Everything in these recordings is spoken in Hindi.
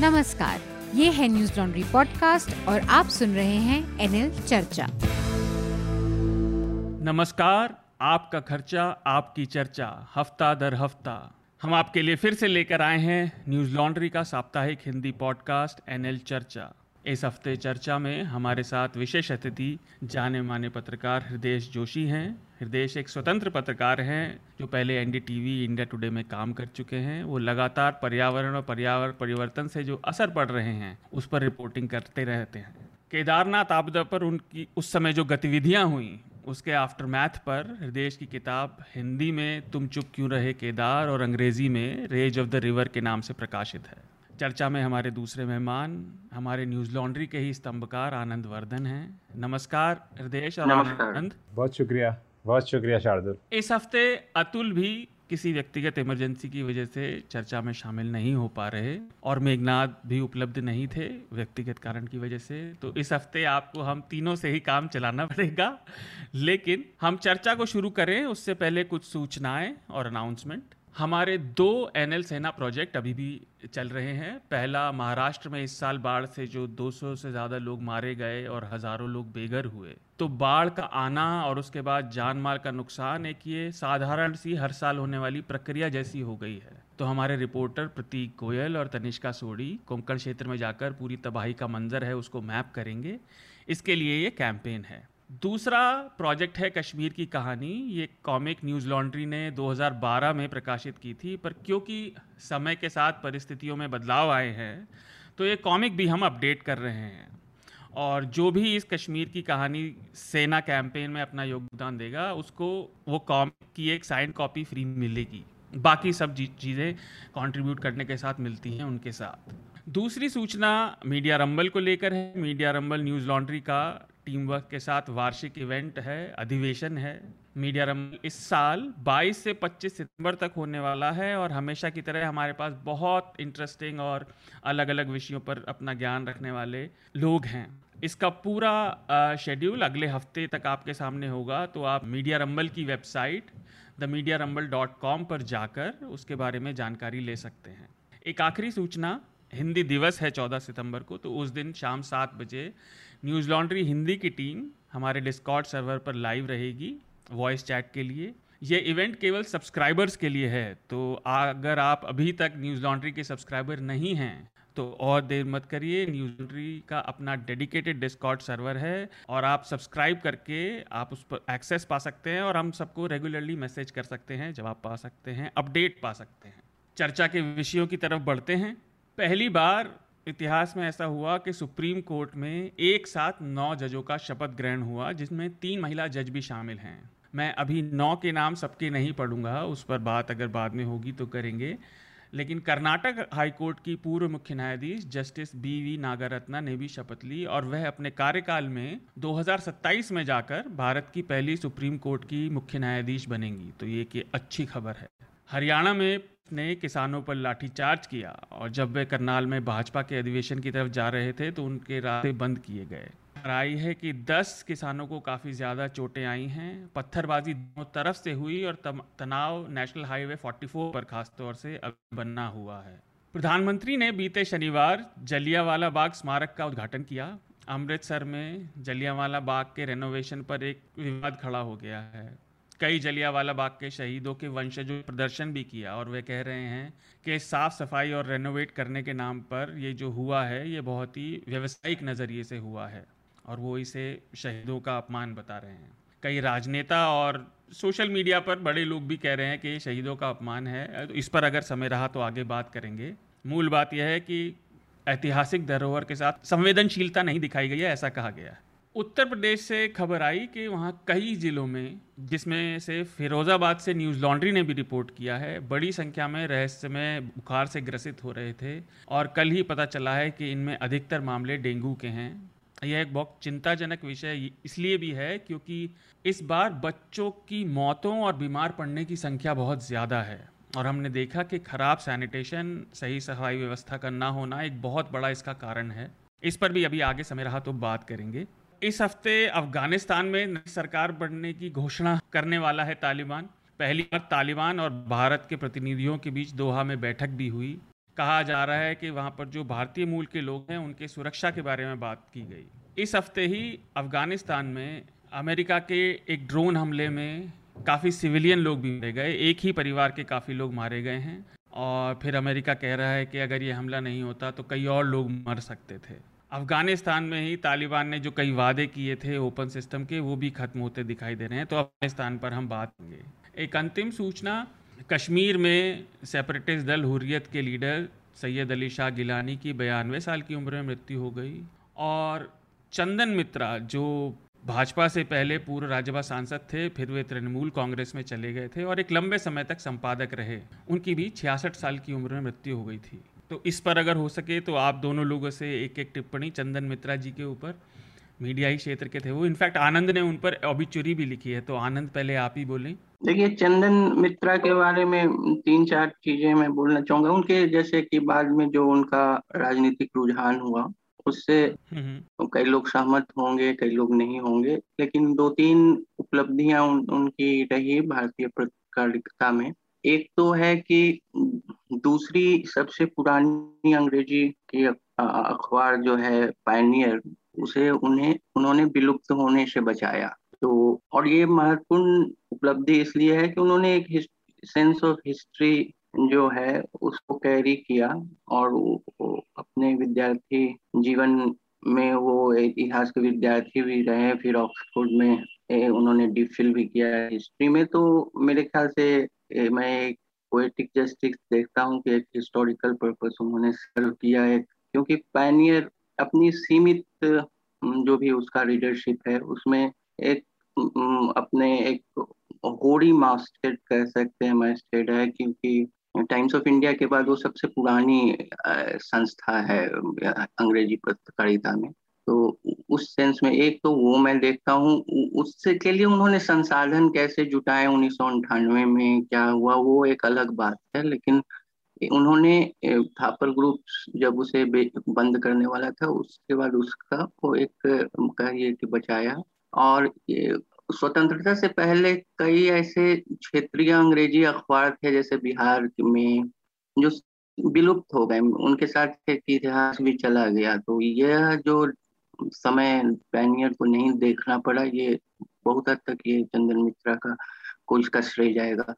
नमस्कार, ये है न्यूज़ लॉन्ड्री पॉडकास्ट और आप सुन रहे हैं एनएल चर्चा। नमस्कार, आपका खर्चा, आपकी चर्चा, हफ़्ता दर हफ़्ता। हम आपके लिए फिर से लेकर आए हैं न्यूज़ लॉन्ड्री का साप्ताहिक हिंदी पॉडकास्ट एनएल चर्चा। इस हफ़्ते चर्चा में हमारे साथ विशेष अतिथि जाने माने पत्रकार हृदय जोशी हैं। हृदय एक स्वतंत्र पत्रकार हैं, जो पहले एनडीटीवी, इंडिया टुडे में काम कर चुके हैं। वो लगातार पर्यावरण और पर्यावरण परिवर्तन से जो असर पड़ रहे हैं, उस पर रिपोर्टिंग करते रहते हैं। केदारनाथ आपदा पर उनकी, उस समय जो गतिविधियाँ हुई, उसके आफ्टर मैथ पर हृदय की किताब हिंदी में तुम चुप क्यों रहे केदार और अंग्रेज़ी में रेज ऑफ़ द रिवर के नाम से प्रकाशित है। चर्चा में हमारे दूसरे मेहमान हमारे न्यूज़ लॉन्ड्री के ही स्तंभकार आनंद वर्धन हैं। नमस्कार हृदय और आनंद। बहुत शुक्रिया बहुत शुक्रिया शार्दुल। इस हफ़्ते अतुल भी किसी व्यक्तिगत इमरजेंसी की वजह से चर्चा में शामिल नहीं हो पा रहे और मेघनाथ भी उपलब्ध नहीं थे व्यक्तिगत कारण की वजह से। तो इस हफ़्ते आपको हम तीनों से ही काम चलाना पड़ेगा। लेकिन हम चर्चा को शुरू करें उससे पहले कुछ सूचनाएँ और अनाउंसमेंट हमारे दो एनएल सेना प्रोजेक्ट अभी भी चल रहे हैं। पहला महाराष्ट्र में इस साल बाढ़ से जो 200 से ज़्यादा लोग मारे गए और हज़ारों लोग बेघर हुए। तो बाढ़ का आना और उसके बाद जान माल का नुकसान एक ये साधारण सी हर साल होने वाली प्रक्रिया जैसी हो गई है। तो हमारे रिपोर्टर प्रतीक गोयल और तनिष्का सोडी कोंकण क्षेत्र में जाकर पूरी तबाही का मंजर है, उसको मैप करेंगे। इसके लिए ये कैंपेन है। दूसरा प्रोजेक्ट है कश्मीर की कहानी। ये कॉमिक न्यूज़ लॉन्ड्री ने 2012 में प्रकाशित की थी, पर क्योंकि समय के साथ परिस्थितियों में बदलाव आए हैं तो ये कॉमिक भी हम अपडेट कर रहे हैं। और जो भी इस कश्मीर की कहानी सेना कैंपेन में अपना योगदान देगा, उसको, वो कॉमिक की एक साइन कॉपी फ्री मिलेगी। बाकी सब चीज़ें कंट्रीब्यूट करने के साथ मिलती हैं उनके साथ। दूसरी सूचना मीडिया रंबल को लेकर है। मीडिया रंबल न्यूज़ लॉन्ड्री का टीम वर्क के साथ वार्षिक इवेंट है, अधिवेशन है। मीडिया रम इस साल 22 से 25 सितंबर तक होने वाला है और हमेशा की तरह हमारे पास बहुत इंटरेस्टिंग और अलग अलग विषयों पर अपना ज्ञान रखने वाले लोग हैं। इसका पूरा शेड्यूल अगले हफ़्ते तक आपके सामने होगा तो आप मीडिया रंबल की website the Media Rumble dot com पर जाकर उसके बारे में जानकारी ले सकते हैं। एक आखिरी सूचना, हिंदी दिवस है 14 सितंबर को तो उस दिन शाम सात बजे न्यूज़ लॉन्ड्री हिंदी की टीम हमारे डिस्कॉर्ड सर्वर पर लाइव रहेगी वॉइस चैट के लिए। ये इवेंट केवल सब्सक्राइबर्स के लिए है तो अगर आप अभी तक न्यूज़ लॉन्ड्री के सब्सक्राइबर नहीं हैं तो और देर मत करिए। न्यूज़ लॉन्ड्री का अपना डेडिकेटेड डिस्कॉर्ड सर्वर है और आप सब्सक्राइब करके आप उस पर एक्सेस पा सकते हैं और हम सबको रेगुलरली मैसेज कर सकते हैं, जवाब पा सकते हैं, अपडेट पा सकते हैं। चर्चा के विषयों की तरफ़ बढ़ते हैं। पहली बार इतिहास में ऐसा हुआ कि सुप्रीम कोर्ट में एक साथ नौ जजों का शपथ ग्रहण हुआ, जिसमें तीन महिला जज भी शामिल हैं। मैं अभी नौ के नाम सबके नहीं पढ़ूँगा, उस पर बात अगर बाद में होगी तो करेंगे। लेकिन कर्नाटक हाईकोर्ट की पूर्व मुख्य न्यायाधीश जस्टिस बी वी नागारत्ना ने भी शपथ ली और वह अपने कार्यकाल में 2027 में जाकर भारत की पहली सुप्रीम कोर्ट की मुख्य न्यायाधीश बनेंगी। तो ये कि अच्छी खबर है। हरियाणा में ने किसानों पर लाठीचार्ज किया और जब वे करनाल में भाजपा के अधिवेशन की तरफ़ जा रहे थे तो उनके रास्ते बंद किए गए। आई है कि 10 किसानों को काफ़ी ज़्यादा चोटें आई हैं। पत्थरबाजी दोनों तरफ़ से हुई और तनाव नेशनल हाईवे 44 पर खासतौर से बनना हुआ है। प्रधानमंत्री ने बीते शनिवार जलियावाला बाग स्मारक का उद्घाटन किया। अमृतसर में जलियावाला बाग के रेनोवेशन पर एक विवाद खड़ा हो गया है। कई जलियावाला बाग के शहीदों के वंशजों ने प्रदर्शन भी किया और वे कह रहे हैं कि साफ़ सफ़ाई और रेनोवेट करने के नाम पर ये जो हुआ है, ये बहुत ही व्यवसायिक नज़रिए से हुआ है और वो इसे शहीदों का अपमान बता रहे हैं। कई राजनेता और सोशल मीडिया पर बड़े लोग भी कह रहे हैं कि शहीदों का अपमान है। तो इस पर अगर समय रहा तो आगे बात करेंगे। मूल बात यह है कि ऐतिहासिक धरोहर के साथ संवेदनशीलता नहीं दिखाई गई है, ऐसा कहा गया है। उत्तर प्रदेश से खबर आई कि वहाँ कई ज़िलों में, जिसमें से फिरोज़ाबाद से न्यूज़ लॉन्ड्री ने भी रिपोर्ट किया है, बड़ी संख्या में रहस्यमय बुखार से ग्रसित हो रहे थे और कल ही पता चला है कि इनमें अधिकतर मामले डेंगू के हैं। यह एक बहुत चिंताजनक विषय इसलिए भी है क्योंकि इस बार बच्चों की मौतों और बीमार पड़ने की संख्या बहुत ज़्यादा है और हमने देखा कि ख़राब सैनिटेशन, सही सफ़ाई व्यवस्था का ना होना एक बहुत बड़ा इसका कारण है। इस पर भी अभी आगे समय रहा तो बात करेंगे। इस हफ़्ते अफ़गानिस्तान में नई सरकार बनने की घोषणा करने वाला है तालिबान। पहली बार तालिबान और भारत के प्रतिनिधियों के बीच दोहा में बैठक भी हुई। कहा जा रहा है कि वहाँ पर जो भारतीय मूल के लोग हैं, उनके सुरक्षा के बारे में बात की गई। इस हफ़्ते ही अफ़गानिस्तान में अमेरिका के एक ड्रोन हमले में काफ़ी सिविलियन लोग भी मारे गए। एक ही परिवार के काफ़ी लोग मारे गए हैं और फिर अमेरिका कह रहा है कि अगर ये हमला नहीं होता तो कई और लोग मर सकते थे। अफ़गानिस्तान में ही तालिबान ने जो कई वादे किए थे ओपन सिस्टम के, वो भी ख़त्म होते दिखाई दे रहे हैं। तो अफ़गानिस्तान पर हम बात करेंगे। एक अंतिम सूचना, कश्मीर में सेपरेटिस्ट दल हुर्रियत के लीडर सैयद अली शाह गिलानी की बयानवे साल की उम्र में मृत्यु हो गई। और चंदन मित्रा, जो भाजपा से पहले पूर्व राज्यसभा सांसद थे, फिर वे तृणमूल कांग्रेस में चले गए थे और एक लंबे समय तक संपादक रहे। उनकी भी छियासठ साल की उम्र में मृत्यु हो गई थी। तो इस पर अगर हो सके तो आप दोनों लोगों से एक एक टिप्पणी चंदन मित्रा जी के ऊपर मीडिया ही क्षेत्र के थे। वो इनफैक्ट आनंद ने उन पर ऑबिचुरी भी लिखी है तो आनंद पहले आप ही बोलें। देखिए चंदन मित्रा के बारे में तीन चार चीज़ें मैं बोलना चाहूँगा। उनके जैसे कि बाद में जो उनका राजनीतिक रुझान हुआ उससे हम्म, हम्म। कई लोग सहमत होंगे कई लोग नहीं होंगे लेकिन दो तीन उपलब्धियाँ उन, उनकी रही भारतीय पत्रकारिता में। एक तो है कि दूसरी सबसे पुरानी अंग्रेज़ी की अखबार जो है पायनियर उसे उन्हें उन्होंने विलुप्त होने से बचाया। तो और ये महत्वपूर्ण उपलब्धि इसलिए है कि उन्होंने एक सेंस ऑफ़ हिस्ट्री जो है उसको कैरी किया और वो, अपने विद्यार्थी जीवन में वो इतिहास के विद्यार्थी भी रहे फिर ऑक्सफोर्ड में ए, उन्होंने डिफिल भी किया हिस्ट्री में। तो मेरे ख्याल से मैं एक पोएटिक जस्टिस देखता हूँ कि एक हिस्टोरिकल पर्पस उन्होंने सर्व किया है, क्योंकि पैनियर अपनी सीमित जो भी उसका रीडरशिप है, उसमें एक अपने एक होड़ी मास्टेड कह सकते हैं मास्टेड है, क्योंकि टाइम्स ऑफ़ इंडिया के बाद वो सबसे पुरानी संस्था है अंग्रेज़ी पत्रकारिता में। तो उस सेंस में एक तो वो मैं देखता हूँ उससे के लिए उन्होंने संसाधन कैसे जुटाए उन्नीस में, क्या हुआ वो एक अलग बात है, लेकिन उन्होंने थापर ग्रुप जब उसे बंद करने वाला था, उसके बाद उसका वो एक कहिए कि बचाया, और स्वतंत्रता से पहले कई ऐसे क्षेत्रीय अंग्रेज़ी अखबार थे, जैसे बिहार में, जो विलुप्त हो गए, उनके साथ एक इतिहास भी चला गया तो यह जो समय पैनियर को नहीं देखना पड़ा। ये बहुत हद तक ये चंदन मित्रा का को इसका श्रेय जाएगा।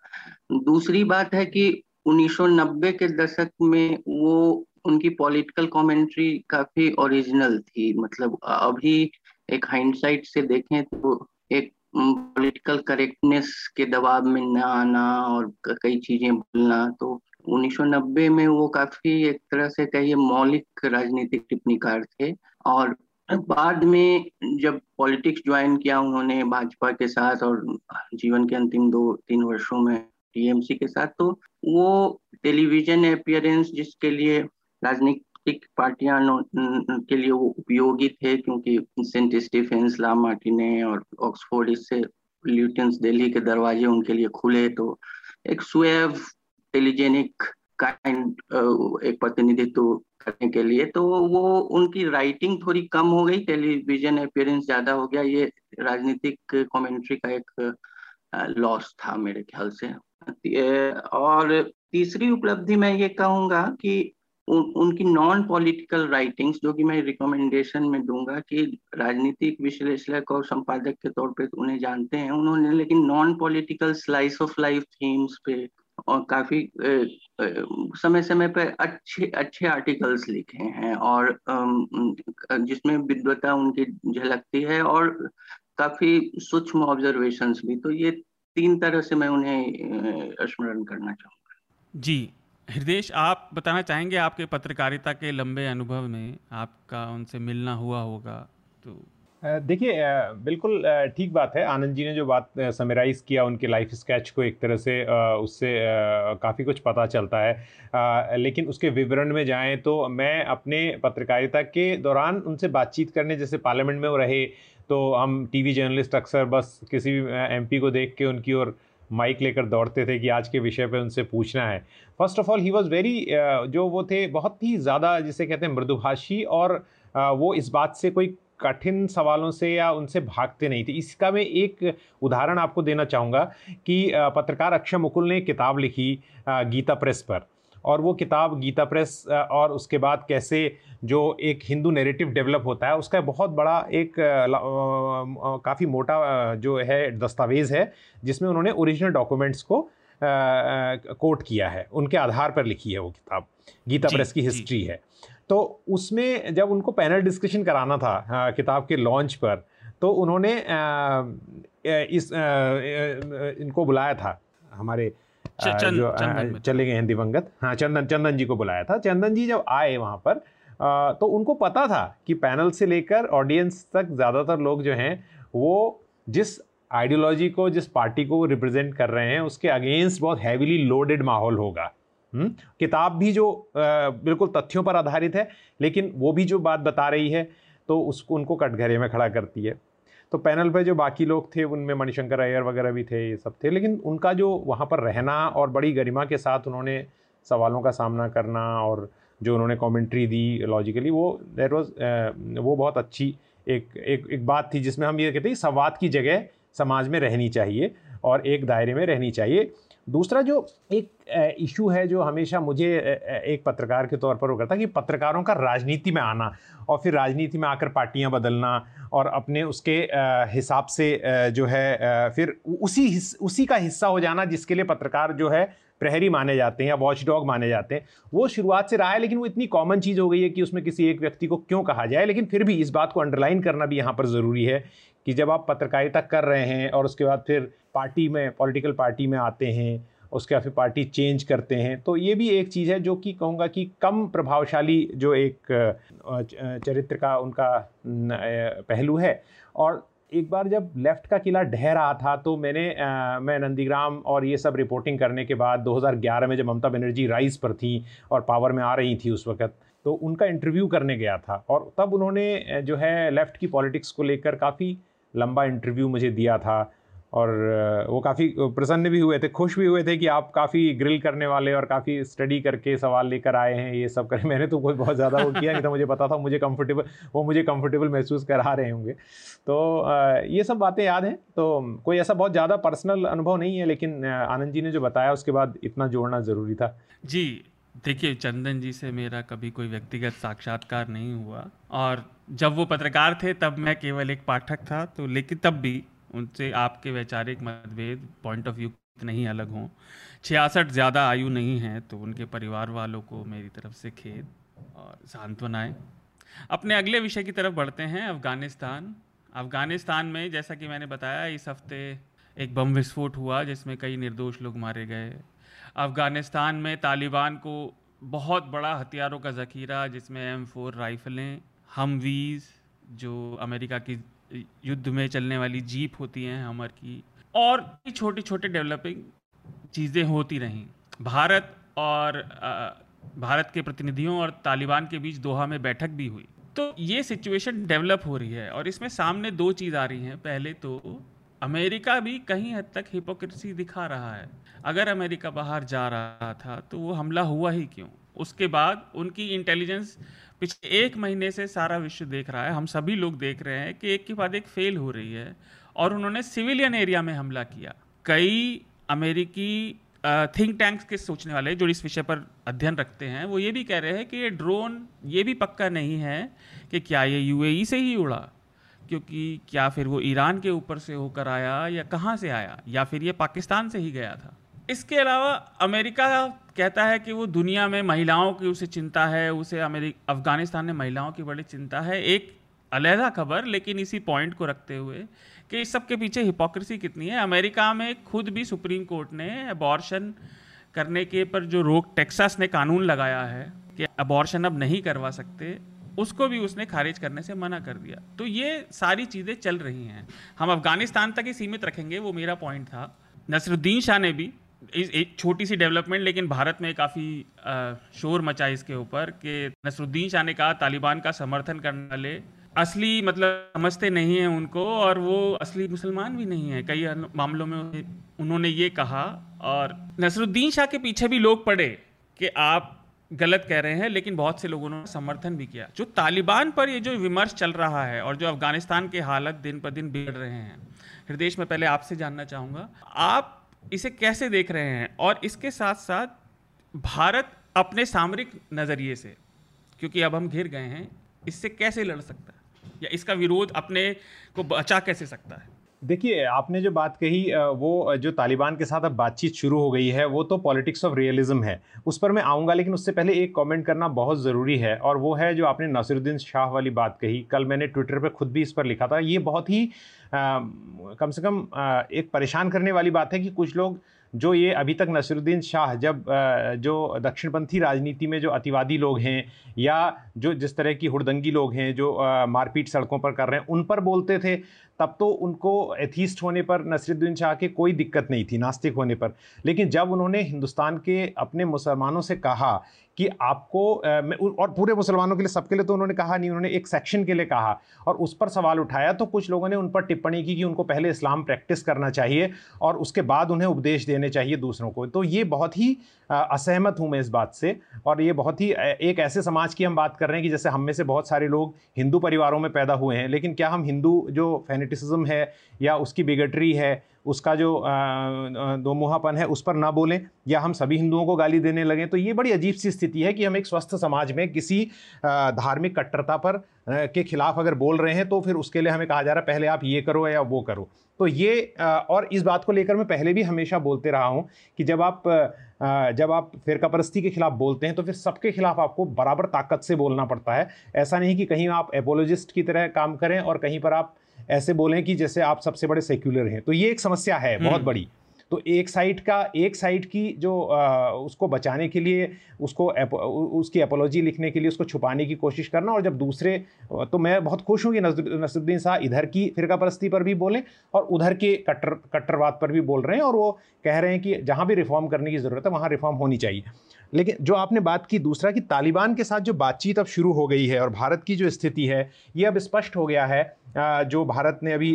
दूसरी बात है कि 1990 के दशक में वो उनकी पॉलिटिकल कमेंट्री काफ़ी ओरिजिनल थी। मतलब अभी एक हाइंडसाइट से देखें तो एक पॉलिटिकल करेक्टनेस के दबाव में न आना और कई चीज़ें बोलना तो 1990 में वो काफ़ी एक तरह से कहिए मौलिक राजनीतिक टिप्पणीकार थे। और बाद में जब पॉलिटिक्स ज्वाइन किया उन्होंने भाजपा के साथ और जीवन के अंतिम दो, तीन वर्षों में टीएमसी के साथ तो वो टेलीविज़न अपियरेंस जिसके लिए राजनीतिक पार्टियाँ के लिए वो उपयोगी थे, क्योंकि सेंट स्टीफेंस ला मार्टिने और ऑक्सफोर्ड इससे ल्यूटेंस दिल्ली के दरवाजे उनके लिए खुले तो एक स्वेव टेलीजेनिक काइंड एक प्रतिनिधित्व करने के लिए तो वो उनकी राइटिंग थोड़ी कम हो गई टेलीविज़न अपियरेंस ज़्यादा हो गया। ये राजनीतिक कमेंट्री का एक लॉस था मेरे ख्याल से। और तीसरी उपलब्धि मैं ये कहूँगा कि उन, उनकी नॉन पॉलिटिकल राइटिंग्स जो कि मैं रिकमेंडेशन में दूँगा कि राजनीतिक विश्लेषक और संपादक के तौर पे उन्हें जानते हैं उन्होंने लेकिन non political slice of life themes पे और काफ़ी समय समय पर अच्छे अच्छे आर्टिकल्स लिखे हैं और जिसमें विद्वता उनकी झलकती है और काफ़ी सूक्ष्म ऑब्जर्वेशंस भी। तो ये तीन तरह से मैं उन्हें स्मरण करना चाहूँगा। जी। हृदय आप बताना चाहेंगे आपके पत्रकारिता के लंबे अनुभव में आपका उनसे मिलना हुआ होगा तो देखिए बिल्कुल ठीक बात है। आनंद जी ने जो बात समराइज़ किया उनके लाइफ स्केच को एक तरह से उससे काफ़ी कुछ पता चलता है। लेकिन उसके विवरण में जाएँ तो मैं अपने पत्रकारिता के दौरान उनसे बातचीत करने जैसे पार्लियामेंट में वो रहे तो हम टीवी जर्नलिस्ट अक्सर बस किसी भी एमपी को देख के उनकी ओर माइक लेकर दौड़ते थे कि आज के विषय पे उनसे पूछना है। First of all he was very जो वो थे, बहुत ही ज़्यादा जिसे कहते हैं मृदुभाषी और वो इस बात से कोई कठिन सवालों से या उनसे भागते नहीं थे। इसका मैं एक उदाहरण आपको देना चाहूँगा कि पत्रकार अक्षय मुकुल ने किताब लिखी गीता प्रेस पर। और वो किताब गीता प्रेस और उसके बाद कैसे जो एक हिंदू नेरेटिव डेवलप होता है उसका बहुत बड़ा एक काफ़ी मोटा जो है दस्तावेज़ है जिसमें उन्होंने ओरिजिनल डॉक्यूमेंट्स को कोट किया है। उनके आधार पर लिखी है वो किताब। गीता प्रेस की हिस्ट्री है। तो उसमें जब उनको पैनल डिस्कशन कराना था किताब के लॉन्च पर तो उन्होंने इस इनको बुलाया था। हमारे जो चले गए हैं दिवंगत हाँ चंदन चंदन जी को बुलाया था। चंदन जी जब आए वहाँ पर तो उनको पता था कि पैनल से लेकर ऑडियंस तक ज़्यादातर लोग जो हैं वो जिस आइडियोलॉजी को जिस पार्टी को रिप्रेजेंट कर रहे हैं उसके अगेंस्ट बहुत हैविली लोडेड माहौल होगा। हुँ? किताब भी जो बिल्कुल तथ्यों पर आधारित है, लेकिन वो भी जो बात बता रही है तो उसको, उनको कटघरे में खड़ा करती है तो पैनल पर जो बाकी लोग थे, उनमें मणिशंकर अय्यर वगैरह भी थे, ये सब थे, लेकिन उनका जो वहाँ पर रहना और बड़ी गरिमा के साथ उन्होंने सवालों का सामना करना और जो उन्होंने कमेंट्री दी लॉजिकली, वो दैट वाज वो बहुत अच्छी एक एक एक बात थी, जिसमें हम ये कहते हैं संवाद की जगह समाज में रहनी चाहिए और एक दायरे में रहनी चाहिए दूसरा जो एक इशू है जो हमेशा मुझे एक पत्रकार के तौर पर वो करता है कि पत्रकारों का राजनीति में आना और फिर राजनीति में आकर पार्टियाँ बदलना और अपने उसके हिसाब से जो है फिर उसी उसी का हिस्सा हो जाना जिसके लिए पत्रकार जो है प्रहरी माने जाते हैं या वॉच डॉग माने जाते हैं। वो शुरुआत से रहा है लेकिन वो इतनी कॉमन चीज़ हो गई है कि उसमें किसी एक व्यक्ति को क्यों कहा जाए? लेकिन फिर भी इस बात को अंडरलाइन करना भी यहाँ पर ज़रूरी है कि जब आप पत्रकारिता कर रहे हैं और उसके बाद फिर पार्टी में पॉलिटिकल पार्टी में आते हैं उसके बाद फिर पार्टी चेंज करते हैं तो ये भी एक चीज़ है जो कि कहूँगा कि कम प्रभावशाली जो एक चरित्र का उनका पहलू है। और एक बार जब लेफ़्ट का किला ढह रहा था तो मैंने आ, मैं नंदीग्राम और ये सब रिपोर्टिंग करने के बाद 2011 में जब ममता बनर्जी राइज पर थी और पावर में आ रही थी उस वक्त तो उनका इंटरव्यू करने गया था और तब उन्होंने जो है लेफ़्ट की पॉलिटिक्स को लेकर काफ़ी लंबा इंटरव्यू मुझे दिया था और वो काफ़ी प्रसन्न भी हुए थे, खुश भी हुए थे कि आप काफ़ी ग्रिल करने वाले और काफ़ी स्टडी करके सवाल लेकर आए हैं, ये सब करें, मैंने तो कोई बहुत ज़्यादा वो किया नहीं था, मुझे पता था, मुझे कंफर्टेबल वो मुझे कंफर्टेबल महसूस करा रहे होंगे। तो ये सब बातें याद हैं तो कोई ऐसा बहुत ज़्यादा पर्सनल अनुभव नहीं है, लेकिन आनंद जी ने जो बताया, उसके बाद इतना जोड़ना ज़रूरी था। जी देखिए, चंदन जी से मेरा कभी कोई व्यक्तिगत साक्षात्कार नहीं हुआ और जब वो पत्रकार थे, तब मैं केवल एक पाठक था तो लेकिन तब भी उनसे आपके वैचारिक मतभेद पॉइंट ऑफ़ व्यू कितने ही अलग हों। छियासठ ज़्यादा आयु नहीं है तो उनके परिवार वालों को मेरी तरफ़ से खेद और सांत्वनाएँ। अपने अगले विषय की तरफ़ बढ़ते हैं, अफ़गानिस्तान। अफ़गानिस्तान में, जैसा कि मैंने बताया, इस हफ़्ते एक बम विस्फोट हुआ, जिसमें कई निर्दोष लोग मारे गए। अफ़गानिस्तान में तालिबान को बहुत बड़ा हथियारों का ज़ख़ीरा, जिसमें एम फोर राइफ़लें, हमवीज़, जो अमेरिका की युद्ध में चलने वाली जीप होती हैं, हमर की, और छोटी छोटे डेवलपिंग चीज़ें होती रहीं। भारत और भारत के प्रतिनिधियों और तालिबान के बीच दोहा में बैठक भी हुई। तो ये सिचुएशन डेवलप हो रही है और इसमें सामने दो चीज़ आ रही हैं। पहले तो अमेरिका भी कहीं हद तक हिपोक्रेसी दिखा रहा है। अगर अमेरिका बाहर जा रहा था तो वो हमला हुआ ही क्यों? उसके बाद उनकी इंटेलिजेंस पिछले एक महीने से सारा विश्व देख रहा है। हम सभी लोग देख रहे हैं कि एक के बाद एक फेल हो रही है और उन्होंने सिविलियन एरिया में हमला किया। कई अमेरिकी थिंक टैंक्स के सोचने वाले जो इस विषय पर अध्ययन रखते हैं, वो ये भी कह रहे हैं कि ये ड्रोन ये भी पक्का नहीं है कि क्या ये यूएई से ही उड़ा, क्योंकि क्या फिर वो ईरान के ऊपर से होकर आया या कहाँ से आया, या फिर ये पाकिस्तान से ही गया था। इसके अलावा अमेरिका कहता है कि वो दुनिया में महिलाओं की उसे चिंता है, उसे अमेरिका अफ़गानिस्तान में महिलाओं की बड़ी चिंता है। एक अलहदा खबर, लेकिन इसी पॉइंट को रखते हुए कि इस सब के पीछे हिपोक्रेसी कितनी है। अमेरिका में खुद भी सुप्रीम कोर्ट ने अबॉर्शन करने के पर जो रोक टेक्सास ने कानून लगाया है कि अबॉर्शन अब नहीं करवा सकते, उसको भी उसने खारिज करने से मना कर दिया। तो ये सारी चीज़ें चल रही हैं। हम अफ़गानिस्तान तक ही सीमित रखेंगे, वो मेरा पॉइंट था। नसरुद्दीन शाह ने भी एक छोटी सी डेवलपमेंट, लेकिन भारत में काफ़ी शोर मचा इसके ऊपर कि नसरुद्दीन शाह ने कहा, तालिबान का समर्थन करने वाले असली मतलब समझते नहीं हैं उनको और वो असली मुसलमान भी नहीं है। कई मामलों में उन्होंने ये कहा और नसरुद्दीन शाह के पीछे भी लोग पड़े कि आप गलत कह रहे हैं, लेकिन बहुत से लोगों ने समर्थन भी किया। जो तालिबान पर ये जो विमर्श चल रहा है और जो अफ़गानिस्तान के हालत दिन पर दिन बिगड़ रहे हैं, हृदय, में पहले आपसे जानना चाहूँगा, आप इसे कैसे देख रहे हैं? और इसके साथ साथ भारत अपने सामरिक नज़रिए से, क्योंकि अब हम घिर गए हैं, इससे कैसे लड़ सकता है? या इसका विरोध अपने को बचा कैसे सकता है? देखिए, आपने जो बात कही वो जो तालिबान के साथ अब बातचीत शुरू हो गई है, वो तो पॉलिटिक्स ऑफ़ रियलिज्म है। उस पर मैं आऊँगा, लेकिन उससे पहले एक कमेंट करना बहुत ज़रूरी है, और वो है जो आपने नसरुद्दीन शाह वाली बात कही। कल मैंने ट्विटर पर खुद भी इस पर लिखा था। ये बहुत ही कम से कम एक परेशान करने वाली बात है कि कुछ लोग जो ये अभी तक नसरुद्दीन शाह जब जो दक्षिणपंथी राजनीति में जो अतिवादी लोग हैं या जो जिस तरह की हुड़दंगी लोग हैं, जो मारपीट सड़कों पर कर रहे हैं, उन पर बोलते थे, तब तो उनको एथीस्ट होने पर, नसरुद्दीन शाह के कोई दिक्कत नहीं थी, नास्तिक होने पर। लेकिन जब उन्होंने हिंदुस्तान के अपने मुसलमानों से कहा कि आपको और पूरे मुसलमानों के लिए, सबके लिए तो उन्होंने कहा नहीं, उन्होंने एक सेक्शन के लिए कहा। और उस पर सवाल उठाया तो कुछ लोगों ने उन पर टिप्पणी की कि उनको पहले इस्लाम प्रैक्टिस करना चाहिए और उसके बाद उन्हें उपदेश देने चाहिए दूसरों को। तो ये बहुत ही असहमत हूँ मैं इस बात से और ये बहुत ही एक ऐसे समाज की हम बात कर रहे हैं कि जैसे हम में से बहुत सारे लोग हिंदू परिवारों में पैदा हुए हैं, लेकिन क्या हम हिंदू जो फेनेटिसिज्म है या उसकी बिगटरी है उसका जो दो मुहापन है, उस पर ना बोलें, या हम सभी हिंदुओं को गाली देने लगें तो ये बड़ी अजीब सी स्थिति है कि हम एक स्वस्थ समाज में किसी धार्मिक कट्टरता पर के खिलाफ अगर बोल रहे हैं तो फिर उसके लिए हमें कहा जा रहा है, पहले आप ये करो या वो करो। तो ये और इस बात को लेकर मैं पहले भी हमेशा बोलते रहा हूँ कि जब आप जब आप फिरका परस्ती के खिलाफ बोलते हैं तो फिर सबके खिलाफ आपको बराबर ताकत से बोलना पड़ता है। ऐसा नहीं कि कहीं आप एपोलॉजिस्ट की तरह काम करें और कहीं पर आप ऐसे बोलें कि जैसे आप सबसे बड़े सेक्युलर हैं। तो ये एक समस्या है बहुत हम्म। बड़ी। तो एक साइड का एक साइड की जो आ, उसको बचाने के लिए उसको एप, उसकी एपोलॉजी लिखने के लिए उसको छुपाने की कोशिश करना और जब दूसरे तो मैं बहुत खुश हूँ कि नसरुद्दीन शाह इधर की फिरका परस्ती पर भी बोलें और उधर के कट्टर कट्टरवाद पर भी बोल रहे हैं और वो कह रहे हैं कि जहाँ भी रिफॉर्म करने की ज़रूरत है वहाँ रिफॉर्म होनी चाहिए। लेकिन जो आपने बात की दूसरा कि तालिबान के साथ जो बातचीत अब शुरू हो गई है और भारत की जो स्थिति है ये अब स्पष्ट हो गया है जो भारत ने अभी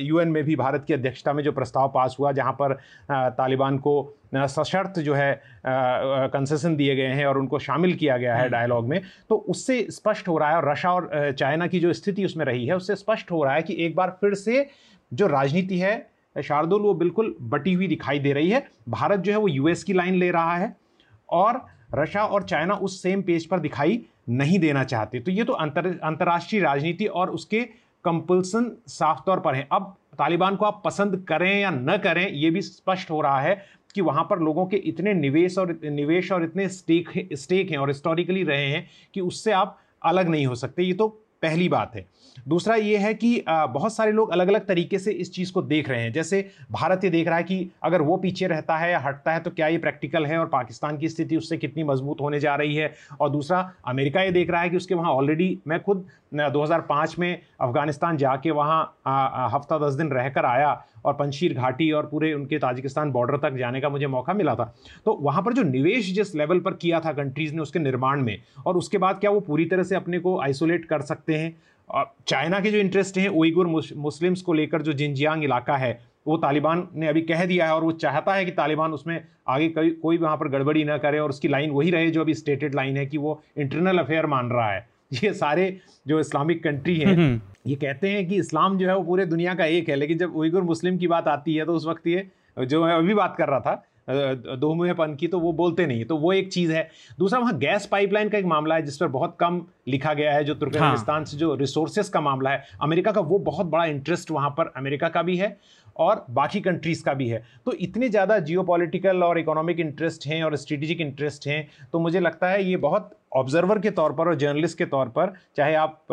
यूएन में भी भारत की अध्यक्षता में जो प्रस्ताव पास हुआ जहाँ पर तालिबान को सशर्त जो है कंसेशन दिए गए हैं और उनको शामिल किया गया है डायलॉग हम्म। में तो उससे स्पष्ट हो रहा है और रशिया और चाइना की जो स्थिति उसमें रही है उससे स्पष्ट हो रहा है कि एक बार फिर से जो राजनीति है शार्दुल वो बिल्कुल बटी हुई दिखाई दे रही है भारत जो है वो यूएस की लाइन ले रहा है और रशिया और चाइना उस सेम पेज पर दिखाई नहीं देना चाहते तो ये तो अंतर अंतर्राष्ट्रीय राजनीति और उसके कंपल्सन साफ़ तौर पर है। अब तालिबान को आप पसंद करें या न करें यह भी स्पष्ट हो रहा है कि वहाँ पर लोगों के इतने निवेश और निवेश और इतने स्टेक स्टेक हैं और हिस्टोरिकली रहे हैं कि उससे आप अलग नहीं हो सकते। ये तो पहली बात है। दूसरा ये है कि बहुत सारे लोग अलग अलग तरीके से इस चीज़ को देख रहे हैं। जैसे भारत ये देख रहा है कि अगर वो पीछे रहता है या हटता है तो क्या ये प्रैक्टिकल है और पाकिस्तान की स्थिति उससे कितनी मज़बूत होने जा रही है? और दूसरा, अमेरिका ये देख रहा है कि उसके वहाँ ऑलरेडी मैं खुद 2005 में अफ़गानिस्तान जाके वहाँ हफ़्ता दस दिन रहकर आया और पंशीर घाटी और पूरे उनके ताजिकिस्तान बॉर्डर तक जाने का मुझे मौका मिला था। तो वहाँ पर जो निवेश जिस लेवल पर किया था कंट्रीज़ ने उसके निर्माण में और उसके बाद क्या वो पूरी तरह से अपने को आइसोलेट कर सकते हैं? चाइना के जो इंटरेस्ट हैं उइगुर मुस्लिम्स को लेकर जो जिनजियांग इलाका है वो तालिबान ने अभी कह दिया है और वो चाहता है कि तालिबान उसमें आगे कोई कोई वहाँ पर गड़बड़ी ना करे और उसकी लाइन वही रहे जो अभी स्टेटेड लाइन है कि वो इंटरनल अफेयर मान रहा है। ये सारे जो इस्लामिक कंट्री हैं हम्म, हम्म। ये कहते हैं कि इस्लाम जो है वो पूरे दुनिया का एक है लेकिन जब उइगुर मुस्लिम की बात आती है तो उस वक्त ये जो मैं अभी बात कर रहा था दो मुहेपन की तो वो बोलते नहीं तो वो एक चीज़ है दूसरा वहाँ गैस पाइपलाइन का एक मामला है जिस पर बहुत कम लिखा गया है जो तुर्कमेनिस्तान हाँ। से जो रिसोर्सेस का मामला है अमेरिका का वो बहुत बड़ा इंटरेस्ट वहाँ पर अमेरिका का भी है और बाकी कंट्रीज़ का भी है। तो इतने ज़्यादा जियो और इकोनॉमिक इंटरेस्ट हैं और स्ट्रेटेजिक इंटरेस्ट हैं तो मुझे लगता है ये बहुत ऑब्जर्वर के तौर पर और जर्नलिस्ट के तौर पर, चाहे आप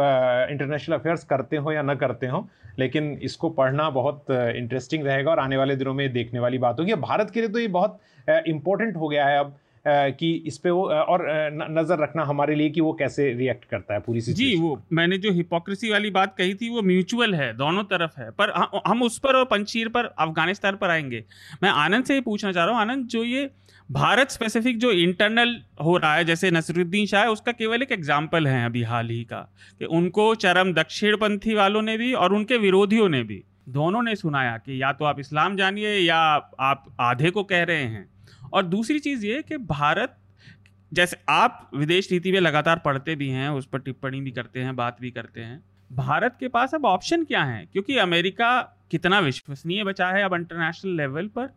इंटरनेशनल अफेयर्स करते हो या ना करते हो, लेकिन इसको पढ़ना बहुत इंटरेस्टिंग रहेगा और आने वाले दिनों में देखने वाली बात होगी। भारत के लिए तो ये बहुत इंपॉर्टेंट हो गया है अब। कि इस पे वो और नज़र रखना हमारे लिए कि वो कैसे रिएक्ट करता है पूरी जी वो मैंने जो हिपोक्रेसी वाली बात कही थी वो म्यूचुअल है दोनों तरफ़ है। पर हम उस पर और पंचीर पर अफ़गानिस्तान पर आएँगे। मैं आनंद से ही पूछना चाह रहा हूँ आनंद जो ये भारत स्पेसिफिक जो इंटरनल हो रहा है जैसे नसरुद्दीन शाह उसका केवल एक एग्ज़ाम्पल है अभी हाल ही का कि उनको चरम दक्षिणपंथी वालों ने भी और उनके विरोधियों ने भी दोनों ने सुनाया कि या तो आप इस्लाम जानिए या आप आधे को कह रहे हैं। और दूसरी चीज़ ये कि भारत, जैसे आप विदेश नीति में लगातार पढ़ते भी हैं, उस पर टिप्पणी भी करते हैं, बात भी करते हैं, भारत के पास अब ऑप्शन क्या है? क्योंकि अमेरिका कितना विश्वसनीय बचा है अब इंटरनेशनल लेवल पर,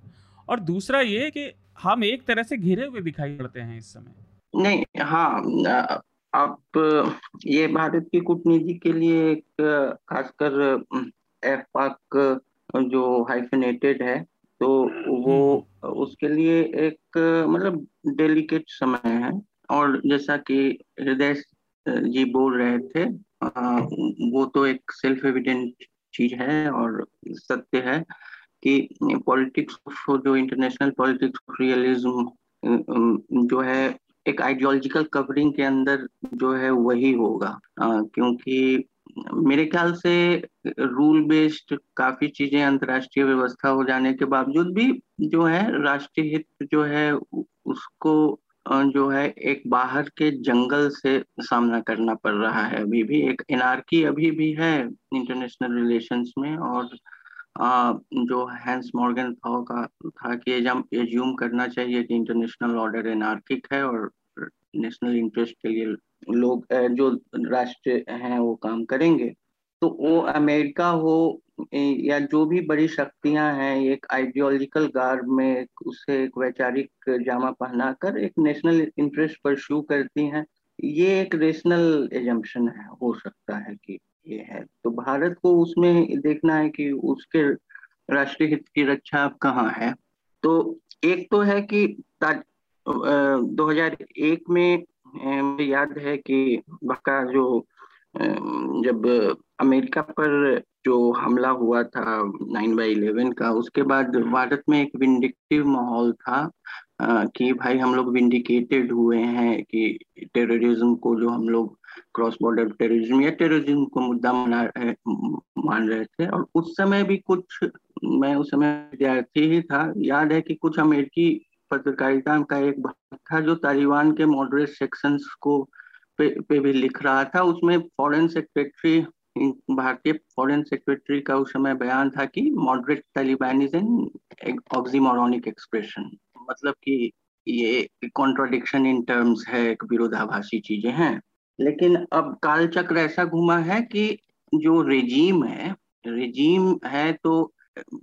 और दूसरा ये कि हम एक तरह से घिरे हुए दिखाई पड़ते हैं इस समय। नहीं हाँ आप ये भारत की कूटनीति के लिए एक खासकर एफ़, पाक, जो हाइफिनेटेड है तो वो। उसके लिए एक मतलब डेलिकेट समय है और जैसा कि हृदय जी बोल रहे थे आ, वो तो एक सेल्फ एविडेंट चीज़ है और सत्य है कि पॉलिटिक्स जो इंटरनेशनल पॉलिटिक्स रियलिज्म जो है एक आइडियोलॉजिकल कवरिंग के अंदर जो है वही होगा आ, क्योंकि मेरे ख्याल से रूल बेस्ड काफ़ी चीज़ें अंतरराष्ट्रीय व्यवस्था हो जाने के बावजूद भी जो है राष्ट्रीय हित जो है उसको जो है एक बाहर के जंगल से सामना करना पड़ रहा है। अभी भी एक एनआरकी अभी भी है इंटरनेशनल रिलेशंस में और आ, जो हैंस मॉर्गन था का था कि एज्यूम करना चाहिए कि इंटरनेशनल ऑर्डर एनार्किक है और नेशनल इंटरेस्ट के लिए लोग जो राष्ट्र हैं, वो काम करेंगे। तो वो अमेरिका हो या जो भी बड़ी शक्तियाँ हैं, एक आइडियोलॉजिकल गार्ड में उसे एक वैचारिक जामा पहनाकर एक नेशनल इंटरेस्ट परस्यू करती हैं, ये एक रेशनल एजम्पन है, हो सकता है कि ये है। तो भारत को उसमें देखना है कि उसके राष्ट्रीय हित की रक्षा कहाँ है। तो एक तो है कि 2001 में मुझे याद है कि बका जो जब अमेरिका पर जो हमला हुआ था नाइन बाई इलेवन का, उसके बाद भारत में एक विंडिक्टिव माहौल था कि भाई हम लोग विंडिकेटेड हुए हैं कि टेररिज्म को जो हम लोग क्रॉस बॉर्डर टेररिज्म या टेररिज्म को मुद्दा मना रहे, मान रहे थे। और उस समय भी कुछ, मैं उस समय विद्यार्थी ही था, याद है कि कुछ अमेरिकी पत्रकारिता का एक भाग था जो तालिबान के मॉडरेट सेक्शंस को पे, पे भी लिख रहा था। उसमें फॉरेन सेक्रेटरी भारतीय फॉरेन सेक्रेटरी का उस समय बयान था कि moderate Taliban is an oxymoronic expression मतलब कि ये कॉन्ट्रोडिक्शन इन टर्म्स है एक विरोधाभासी चीज़ें हैं। लेकिन अब कालचक्र ऐसा घुमा है कि जो रेजीम है रेजीम है तो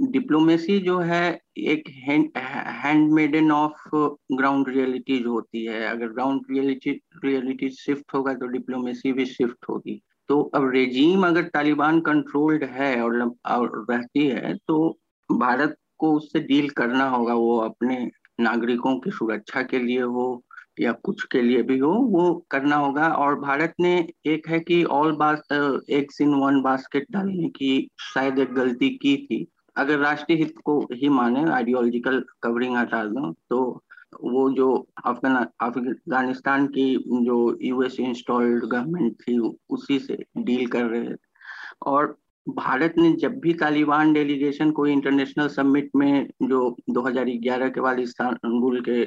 डिप्लोमेसी जो है एक hand maiden of ground realities होती है। अगर ग्राउंड रियलिटी रियलिटी शिफ्ट होगा तो डिप्लोमेसी भी शिफ्ट होगी। तो अब रेजीम अगर तालिबान कंट्रोल्ड है और, और रहती है तो भारत को उससे डील करना होगा। वो अपने नागरिकों की सुरक्षा के लिए हो या कुछ के लिए भी हो वो करना होगा। और भारत ने एक है कि ऑल बास एक इन वन बास्केट डालने की शायद एक गलती की थी। अगर राष्ट्रीय हित को ही माने आइडियोलॉजिकल कवरिंग हटा दो तो वो जो अफगान अफ़गानिस्तान की जो यूएस इंस्टॉल्ड गवर्नमेंट थी उसी से डील कर रहे थे और भारत ने जब भी तालिबान डेलीगेशन को इंटरनेशनल समिट में जो 2011 के बाद इस्तांबुल के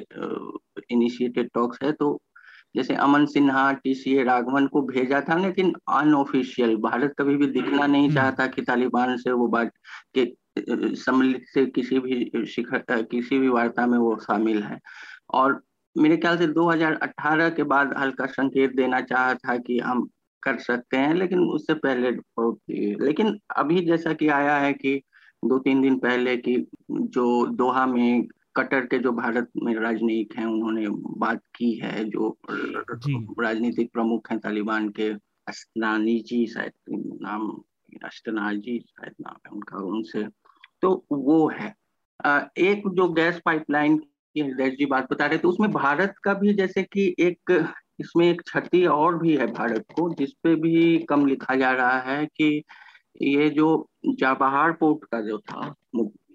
इनिशिएटेड टॉक्स है तो जैसे Aman Sinha T C A Raghavan को भेजा था लेकिन अनऑफिशियल भारत कभी भी दिखना नहीं हम्म। चाहता कि तालिबान से वो बात के सम्मिलित से किसी भी शिखर किसी भी वार्ता में वो शामिल है। और मेरे ख्याल से 2018 के बाद हल्का संकेत देना चाहा था कि हम कर सकते हैं लेकिन उससे पहले लेकिन अभी जैसा कि आया है कि दो तीन दिन पहले की जो दोहा में कटर के जो भारत में राजनयिक हैं उन्होंने बात की है जो राजनीतिक प्रमुख हैं तालिबान के अस्नानी जी शायद नाम अष्टनाजी शायद नाम है उनका उनसे तो वो है एक जो गैस पाइपलाइन की हृदय जी बात बता रहे थे उसमें भारत का भी जैसे कि एक इसमें एक क्षति और भी है भारत को जिसपे भी कम लिखा जा रहा है कि ये जो चाबहार पोर्ट का जो था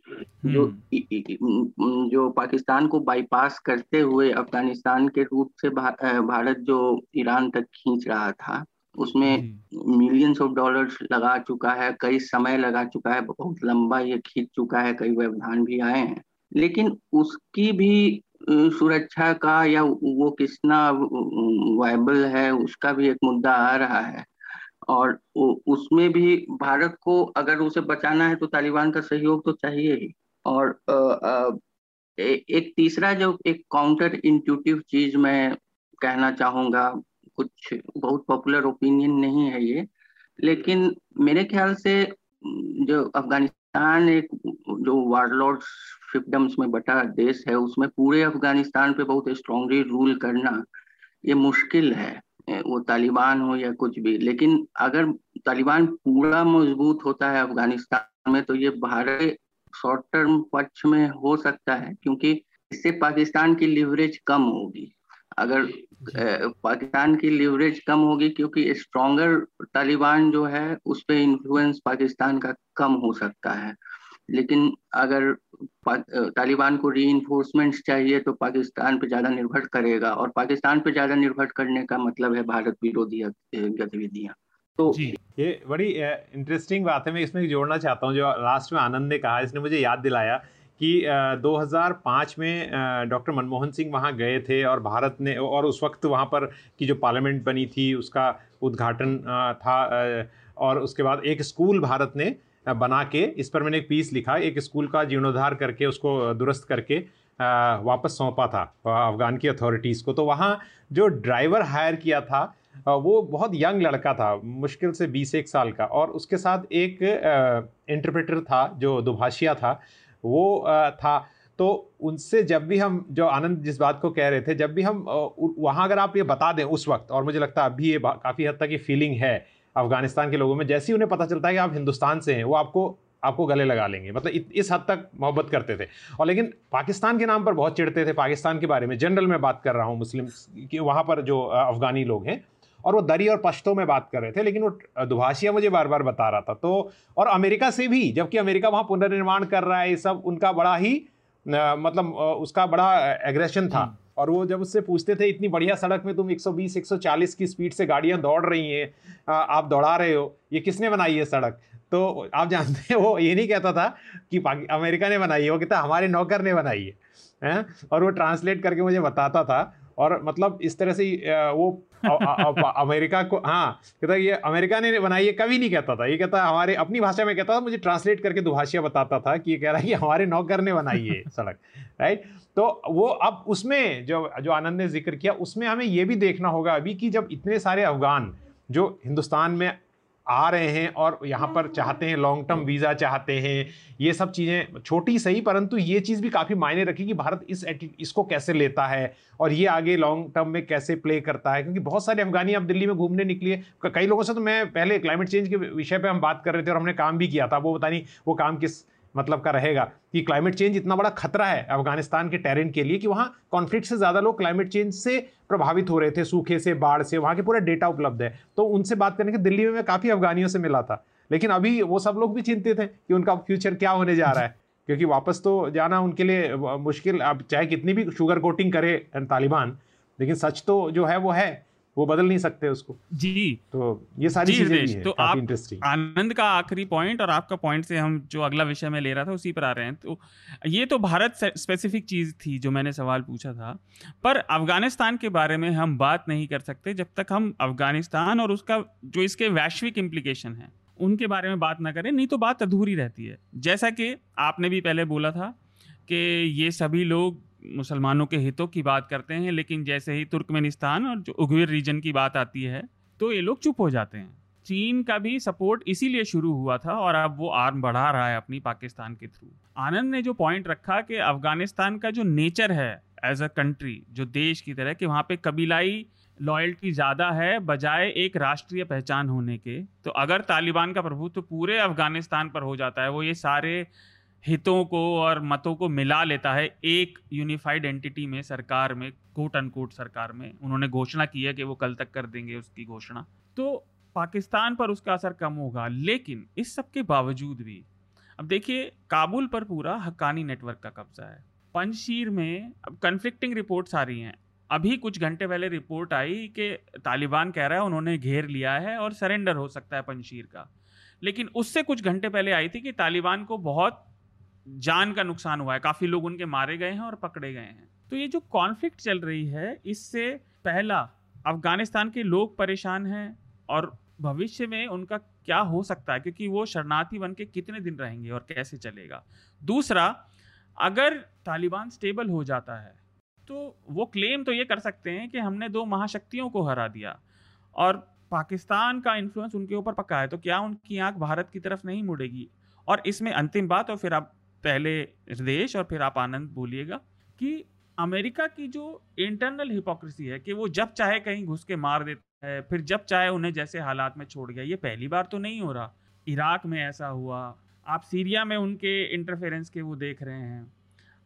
जो हम्म। जो पाकिस्तान को बाईपास करते हुए अफ़गानिस्तान के रूट से भारत जो ईरान तक खींच रहा था उसमें मिलियंस ऑफ़ डॉलर्स लगा चुका है कई समय लगा चुका है बहुत लंबा ये खींच चुका है कई व्यवधान भी आए हैं। लेकिन उसकी भी सुरक्षा का या वो कितना वायबल है उसका भी एक मुद्दा आ रहा है। और उसमें भी भारत को अगर उसे बचाना है तो तालिबान का सहयोग तो चाहिए ही। और आ, आ, एक तीसरा जो एक काउंटर इंट्यूटिव चीज़ मैं कहना चाहूँगा कुछ बहुत पॉपुलर ओपिनियन नहीं है ये। लेकिन मेरे ख्याल से, जो अफ़गानिस्तान एक, जो वारलॉर्ड फिफ्टम्स में बटा देश है, उसमें पूरे अफ़गानिस्तान पे बहुत स्ट्रांगली रूल करना ये मुश्किल है, वो तालिबान हो या कुछ भी। लेकिन अगर तालिबान पूरा मज़बूत होता है अफ़गानिस्तान में तो ये भारत शॉर्ट टर्म पक्ष में हो सकता है, क्योंकि इससे पाकिस्तान की लिवरेज कम होगी। अगर पाकिस्तान की लिवरेज कम होगी क्योंकि स्ट्रॉन्गर तालिबान जो है उस पर इन्फ्लुएंस पाकिस्तान का कम हो सकता है। लेकिन अगर तालिबान को री चाहिए तो पाकिस्तान पे ज़्यादा निर्भर करेगा और पाकिस्तान पे ज़्यादा निर्भर करने का मतलब है भारत विरोधी गतिविधियाँ। तो जी ये बड़ी इंटरेस्टिंग बात है। मैं इसमें जोड़ना चाहता हूँ जो लास्ट में आनंद ने कहा इसने मुझे याद दिलाया। कि 2005 में डॉक्टर मनमोहन सिंह वहाँ गए थे और भारत ने और उस वक्त वहाँ पर की जो पार्लियामेंट बनी थी, उसका उद्घाटन था और उसके बाद एक स्कूल भारत ने बना के इस पर मैंने एक पीस लिखा। एक स्कूल का जीर्णोद्धार करके उसको दुरुस्त करके वापस सौंपा था अफ़गान की अथॉरिटीज़ को। तो वहाँ जो ड्राइवर हायर किया था वो बहुत यंग लड़का था, मुश्किल से बीस एक साल का। और उसके साथ एक इंटरप्रेटर था, जो दुभाषिया था वो था। तो उनसे जब भी हम, जो आनंद जिस बात को कह रहे थे, जब भी हम वहाँ अगर आप ये बता दें उस वक्त, और मुझे लगता है अभी ये काफ़ी हद तक ये फीलिंग है अफ़गानिस्तान के लोगों में, जैसे ही उन्हें पता चलता है कि आप हिंदुस्तान से हैं, वो आपको आपको गले लगा लेंगे। मतलब इस हद तक मोहब्बत करते थे। और लेकिन पाकिस्तान के नाम पर बहुत चिढ़ते थे, पाकिस्तान के बारे में। जनरल में बात कर रहा हूँ मुस्लिम कि वहाँ पर जो अफ़गानी लोग हैं और वो दरी और पश्तो में बात कर रहे थे लेकिन वो दुभाषिया मुझे बार बार बता रहा था। तो और अमेरिका से भी जबकि अमेरिका वहाँ पुनर्निर्माण कर रहा है ये सब उनका बड़ा ही मतलब उसका बड़ा एग्रेशन था। हम्म। और वो जब उससे पूछते थे इतनी बढ़िया सड़क में तुम 120 140 की स्पीड से गाड़ियाँ दौड़ रही हैं आप दौड़ा रहे हो ये किसने बनाई है सड़क? तो आप जानते हैं वो ये नहीं कहता था कि अमेरिका ने बनाई है वो कहता हमारे नौकर ने बनाई है। हैं? और वो ट्रांसलेट करके मुझे बताता था। और मतलब इस तरह से वो अमेरिका को हाँ कहता ये अमेरिका ने बनाई है कभी नहीं कहता था ये कहता हमारे अपनी भाषा में कहता था मुझे ट्रांसलेट करके दुभाषिया बताता था कि ये कह रहा है कि हमारे नौकर ने बनाई है सड़क राइट तो वो अब उसमें जो जो आनंद ने ज़िक्र किया उसमें हमें ये भी देखना होगा अभी कि जब इतने सारे अफगान जो हिंदुस्तान में आ रहे हैं और यहाँ पर चाहते हैं लॉन्ग टर्म वीज़ा चाहते हैं, ये सब चीज़ें छोटी सही, परंतु ये चीज़ भी काफ़ी मायने रखी कि भारत इस इसको कैसे लेता है और ये आगे लॉन्ग टर्म में कैसे प्ले करता है, क्योंकि बहुत सारे अफगानी अब दिल्ली में घूमने निकली। कई लोगों से तो मैं पहले क्लाइमेट चेंज के विषय पर हम बात कर रहे थे और हमने काम भी किया था, वो बता नहीं वो काम किस मतलब का रहेगा कि क्लाइमेट चेंज इतना बड़ा खतरा है अफ़गानिस्तान के टेरेन के लिए कि वहाँ कॉन्फ्लिक्ट से ज़्यादा लोग क्लाइमेट चेंज से प्रभावित हो रहे थे, सूखे से, बाढ़ से, वहाँ के पूरा डेटा उपलब्ध है। तो उनसे बात करने के दिल्ली में मैं काफ़ी अफगानियों से मिला था, लेकिन अभी वो सब लोग भी चिंतित हैं कि उनका फ्यूचर क्या होने जा रहा है, क्योंकि वापस तो जाना उनके लिए मुश्किल। अब चाहे कितनी भी शुगर कोटिंग करे तालिबान, लेकिन सच तो जो है वो है वो बदल नहीं सकते उसको। जी। तो ये सारी चीज़ें तो आप आनंद का आखिरी पॉइंट और आपका पॉइंट से हम जो अगला विषय में ले रहा था उसी पर आ रहे हैं। तो ये तो भारत स्पेसिफिक चीज़ थी जो मैंने सवाल पूछा था। पर अफ़गानिस्तान के बारे में हम बात नहीं कर सकते जब तक हम अफ़गानिस्तान और उसका जो इसके वैश्विक इम्प्लीकेशन है उनके बारे में बात ना करें नहीं तो बात अधूरी रहती है। जैसा कि आपने भी पहले बोला था कि ये सभी लोग मुसलमानों के हितों की बात करते हैं, लेकिन जैसे ही तुर्कमेनिस्तान और जो उगविर रीजन की बात आती है तो ये लोग चुप हो जाते हैं। चीन का भी सपोर्ट इसीलिए शुरू हुआ था और अब वो आर्म बढ़ा रहा है अपनी पाकिस्तान के थ्रू। आनंद ने जो पॉइंट रखा कि अफ़गानिस्तान का जो नेचर है एज अ कंट्री जो देश की तरह, कि वहाँ पे कबीलाई लॉयल्टी ज़्यादा है, बजाय एक राष्ट्रीय पहचान होने के तो अगर तालिबान का प्रभुत्व तो पूरे अफ़गानिस्तान पर हो जाता है, वो ये सारे हितों को और मतों को मिला लेता है एक यूनिफाइड एंटिटी में सरकार में कोट अनकोट सरकार में। उन्होंने घोषणा की है कि वो कल तक कर देंगे उसकी घोषणा। तो पाकिस्तान पर उसका असर कम होगा, लेकिन इस सब के बावजूद भी, अब देखिए, काबुल पर पूरा हक्कानी नेटवर्क का कब्जा है। पंजशीर में अब कन्फ्लिक्टिंग रिपोर्ट्स आ रही हैं। अभी कुछ घंटे पहले रिपोर्ट आई कि तालिबान कह रहा है उन्होंने घेर लिया है और सरेंडर हो सकता है पंजशीर का। लेकिन उससे कुछ घंटे पहले आई थी कि तालिबान को बहुत जान का नुकसान हुआ है। काफ़ी लोग उनके मारे गए हैं और पकड़े गए हैं। तो ये जो कॉन्फ्लिक्ट चल रही है, इससे पहला, अफ़गानिस्तान के लोग परेशान हैं और भविष्य में उनका क्या हो सकता है? क्योंकि वो शरणार्थी बन के कितने दिन रहेंगे और कैसे चलेगा? दूसरा, अगर तालिबान स्टेबल हो जाता है तो वो क्लेम तो ये कर सकते हैं कि हमने दो महाशक्तियों को हरा दिया और पाकिस्तान का इन्फ्लुएंस उनके ऊपर पक्का है। तो क्या उनकी आँख भारत की तरफ़ नहीं मुड़ेगी? और इसमें अंतिम बात और फिर आप पहले देश और फिर आप आनंद बोलिएगा कि अमेरिका की जो इंटरनल हिपोक्रेसी है कि वो जब चाहे कहीं घुस के मार देता है, फिर जब चाहे उन्हें जैसे हालात में छोड़ गया, ये पहली बार तो नहीं हो रहा। इराक में ऐसा हुआ, आप सीरिया में उनके इंटरफेरेंस के वो देख रहे हैं।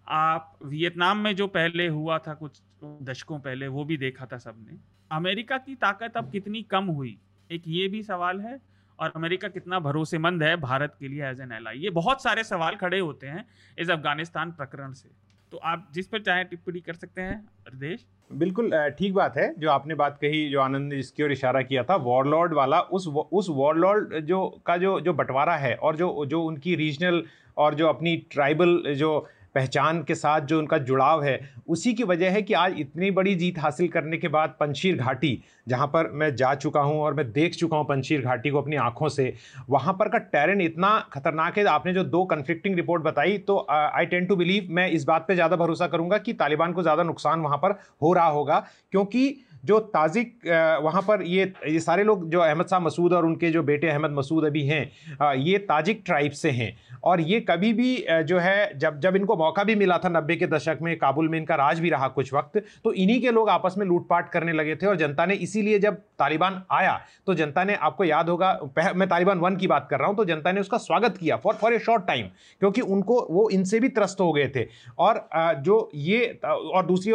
आप वियतनाम में जो पहले हुआ था कुछ दशकों पहले, वो भी देखा था सबने। अमेरिका की ताकत अब कितनी कम हुई? एक ये भी सवाल है और अमेरिका कितना भरोसेमंद है भारत के लिए एज एन एल ये बहुत सारे सवाल खड़े होते हैं इस अफ़गानिस्तान प्रकरण से। तो आप जिस पर चाहे टिप्पणी कर सकते हैं हृदेश बिल्कुल ठीक बात है। जो आपने बात कही, जो आनंद ने जिसकी ओर इशारा किया था वॉरलॉर्ड वाला, उस उस वॉरलॉर्ड जो, का जो जो बंटवारा है और जो जो उनकी रीजनल और जो अपनी ट्राइबल जो पहचान के साथ जो उनका जुड़ाव है, उसी की वजह है कि आज इतनी बड़ी जीत हासिल करने के बाद पंशीर घाटी, जहाँ पर मैं जा चुका हूँ और मैं देख चुका हूँ पंशीर घाटी को अपनी आँखों से, वहाँ पर का टैरेंट इतना खतरनाक है। आपने जो दो कन्फ्लिक्टिंग रिपोर्ट बताई तो आई टेन टू बिलीव मैं इस बात पर ज़्यादा भरोसा करूँगा कि तालिबान को ज़्यादा नुकसान वहाँ पर हो रहा होगा, क्योंकि जो ताजिक वहाँ पर ये ये सारे लोग जो अहमद शाह मसूद और उनके जो बेटे अहमद मसूद अभी हैं ये ताजिक ट्राइब से हैं। और ये कभी भी जो है, जब जब इनको मौका भी मिला था नब्बे के दशक में, काबुल में इनका राज भी रहा कुछ वक्त तो इन्हीं के लोग आपस में लूटपाट करने लगे थे और जनता ने इसीलिए जब तालिबान आया तो जनता ने, आपको याद होगा मैं तालिबान वन की बात कर रहा हूँ तो जनता ने उसका स्वागत किया for for a short time क्योंकि उनको, वो इनसे भी त्रस्त हो गए थे। और जो ये और दूसरी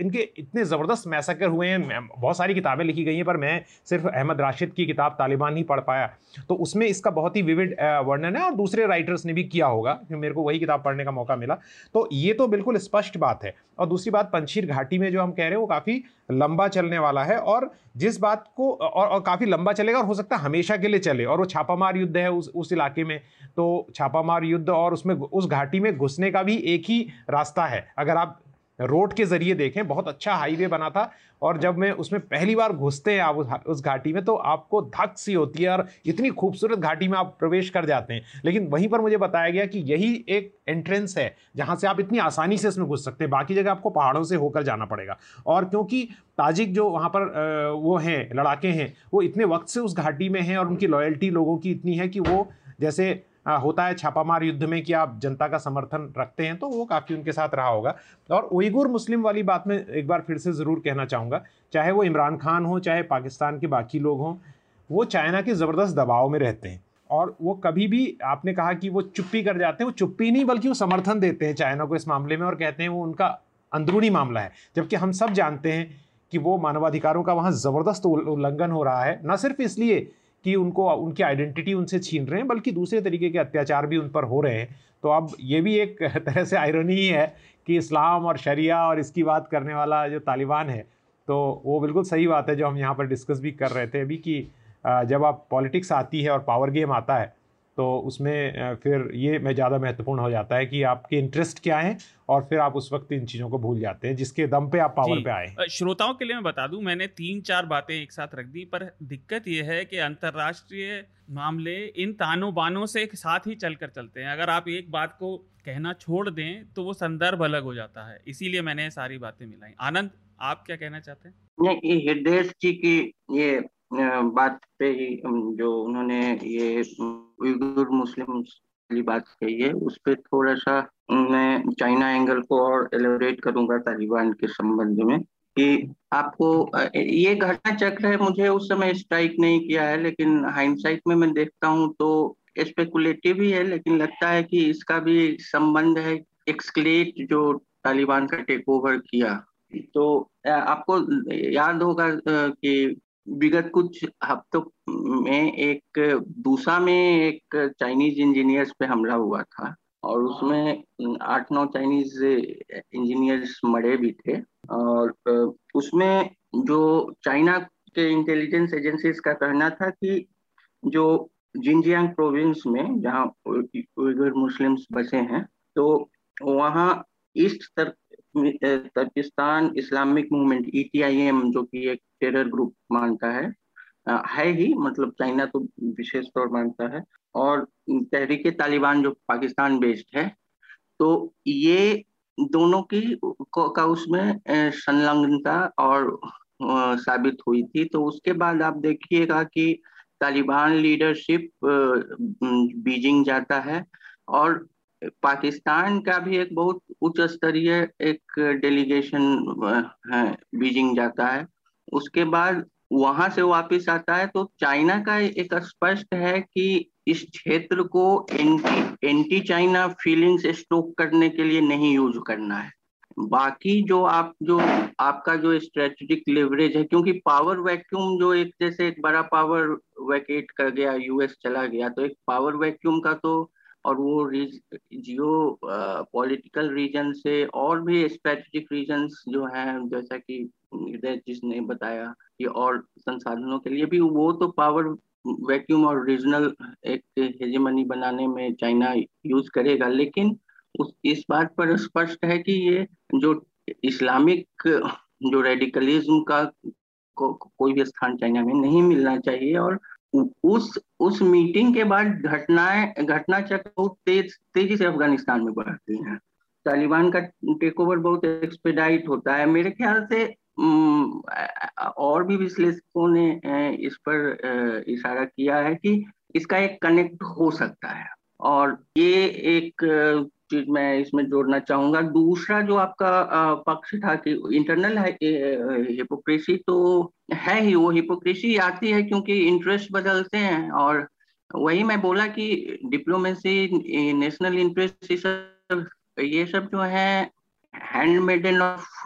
इनके इतने ज़बरदस्त मैसेकर हुए हैं बहुत सारी किताबें लिखी गई हैं पर मैं सिर्फ़ अहमद राशिद की किताब तालिबान ही पढ़ पाया। तो उसमें इसका बहुत ही विविड वर्णन है और दूसरे राइटर्स ने भी किया होगा मेरे को वही किताब पढ़ने का मौका मिला। तो ये तो बिल्कुल स्पष्ट बात है। और दूसरी बात पंशीर घाटी में जो हम कह रहे हैं वो काफ़ी लंबा चलने वाला है और जिस बात को और, और काफ़ी लंबा चलेगा और हो सकता है हमेशा के लिए चले। और वो छापामार युद्ध है उस उस इलाके में। तो छापामार युद्ध और उसमें उस घाटी में घुसने का भी एक ही रास्ता है। अगर आप रोड के ज़रिए देखें, बहुत अच्छा हाईवे बना था और जब मैं उसमें पहली बार घुसते हैं आप उस घाटी में तो आपको धक सी होती है और इतनी खूबसूरत घाटी में आप प्रवेश कर जाते हैं। लेकिन वहीं पर मुझे बताया गया कि यही एक एंट्रेंस है, जहाँ से आप इतनी आसानी से इसमें घुस सकते हैं। बाकी जगह आपको पहाड़ों से होकर जाना पड़ेगा। और क्योंकि ताजिक जो वहाँ पर वो हैं, लड़ाके हैं, वो इतने वक्त से उस घाटी में हैं और उनकी लॉयल्टी लोगों की इतनी है कि वो जैसे होता है छापामार युद्ध में कि आप जनता का समर्थन रखते हैं तो वो काफ़ी उनके साथ रहा होगा। और उइगुर मुस्लिम वाली बात में एक बार फिर से ज़रूर कहना चाहूँगा, चाहे वो इमरान खान हो, चाहे पाकिस्तान के बाकी लोग हों, वो चाइना के ज़बरदस्त दबाव में रहते हैं। और वो कभी भी, आपने कहा कि वो चुप्पी कर जाते हैं, वो चुप्पी नहीं, बल्कि वो समर्थन देते हैं चाइना को इस मामले में और कहते हैं वो उनका अंदरूनी मामला है। जबकि हम सब जानते हैं कि वो मानवाधिकारों का वहाँ ज़बरदस्त उल्लंघन हो रहा है, न सिर्फ़ इसलिए कि उनको, उनकी आइडेंटिटी उनसे छीन रहे हैं, बल्कि दूसरे तरीके के अत्याचार भी उन पर हो रहे हैं। तो अब ये भी एक तरह से आयरनी ही है कि इस्लाम और शरिया और इसकी बात करने वाला जो तालिबान है तो वो बिल्कुल सही बात है जो हम यहाँ पर डिस्कस भी कर रहे थे अभी कि जब आप पॉलिटिक्स आती है और पावर गेम आता है तो उसमें फिर ये में ज़्यादा महत्वपूर्ण हो जाता है कि आपके इंटरेस्ट क्या है और फिर आप उस वक्त इन चीज़ों को भूल जाते हैं जिसके दम पे आप पावर पे आए श्रोताओं के लिए मैं बता दूँ मैंने तीन चार बातें एक साथ रख दी पर दिक्कत ये है कि अंतर्राष्ट्रीय मामले इन तानों बानों से एक साथ ही चलकर चलते हैं। अगर आप एक बात को कहना छोड़ दें तो वो संदर्भ अलग हो जाता है। इसीलिए मैंने सारी बातें मिलाई। आनंद आप क्या कहना चाहते हैं? नहीं हृदय जी की ये बात पे ही जो उन्होंने ये उइगुर मुस्लिम की बात कही है। उस पर थोड़ा सा मैं चाइना एंगल को और एलोरेट करूँगा तालिबान के संबंध में कि आपको, ये घटना चक्र है, मुझे उस समय स्ट्राइक नहीं किया है, लेकिन हाइंडसाइट में मैं देखता हूँ तो स्पेकुलेटिव ही है, लेकिन लगता है कि इसका भी संबंध है एक्सक्लेट जो तालिबान का टेक ओवर किया। तो आपको याद होगा कि विगत कुछ हफ्तों में एक दूसरा में एक चाइनीज़ इंजीनियर्स पे हमला हुआ था और उसमें आठ नौ चाइनीज़ इंजीनियर्स मरे भी थे और उसमें जो चाइना के इंटेलिजेंस एजेंसीज का कहना था कि जो जिनजियांग प्रोविंस में जहाँ मुस्लिम्स बसे हैं तो वहाँ East Turkestan Islamic Movement ETIM जो कि एक टेरर ग्रुप मानता है है ही मतलब चाइना तो विशेष तौर मानता है, और तहरीक तालिबान जो पाकिस्तान बेस्ड है तो ये दोनों की, का उसमें संलग्नता और साबित हुई थी तो उसके बाद आप देखिएगा कि तालिबान लीडरशिप बीजिंग जाता है, और पाकिस्तान का भी एक बहुत उच्च स्तरीय एक डेलीगेशन है, बीजिंग जाता है। उसके बाद वहाँ से वापस आता है तो चाइना का एक स्पष्ट है कि इस क्षेत्र को anti anti China feelings stoke करने के लिए नहीं यूज़ करना है। बाकी जो आप, जो आपका जो स्ट्रेटेजिक लेवरेज है, क्योंकि पावर वैक्यूम जो एक, जैसे एक बड़ा पावर वैकेट कर गया यूएस चला गया तो एक पावर वैक्यूम का तो और वो जियो पॉलिटिकल रीजन से और भी स्ट्रेटेजिक रीजन जो हैं जैसा कि जिसने बताया कि और संसाधनों के लिए भी वो तो पावर वैक्यूम और रीजनल एक हेजेमनी बनाने में चाइना यूज़ करेगा। लेकिन उस इस बात पर स्पष्ट है कि ये जो इस्लामिक जो रेडिकलिज्म का को, कोई भी स्थान चाइना में नहीं मिलना चाहिए और उस उस मीटिंग के बाद घटनाएँ घटना चक्र बहुत तेज, तेज़ी से अफ़गानिस्तान में बढ़ती हैं। तालिबान का टेक ओवर बहुत एक्सपेडाइट होता है। मेरे ख्याल से और भी विश्लेषकों ने इस पर इशारा किया है कि इसका एक कनेक्ट हो सकता है। और ये एक चीज़ मैं इसमें जोड़ना चाहूँगा। दूसरा जो आपका पक्ष था कि इंटरनल हिपोक्रेसी तो है ही, वो हिपोक्रेसी आती है क्योंकि इंटरेस्ट बदलते हैं और वही मैं बोला कि डिप्लोमेसी नेशनल इंटरेस्ट ये सब जो है hand maiden of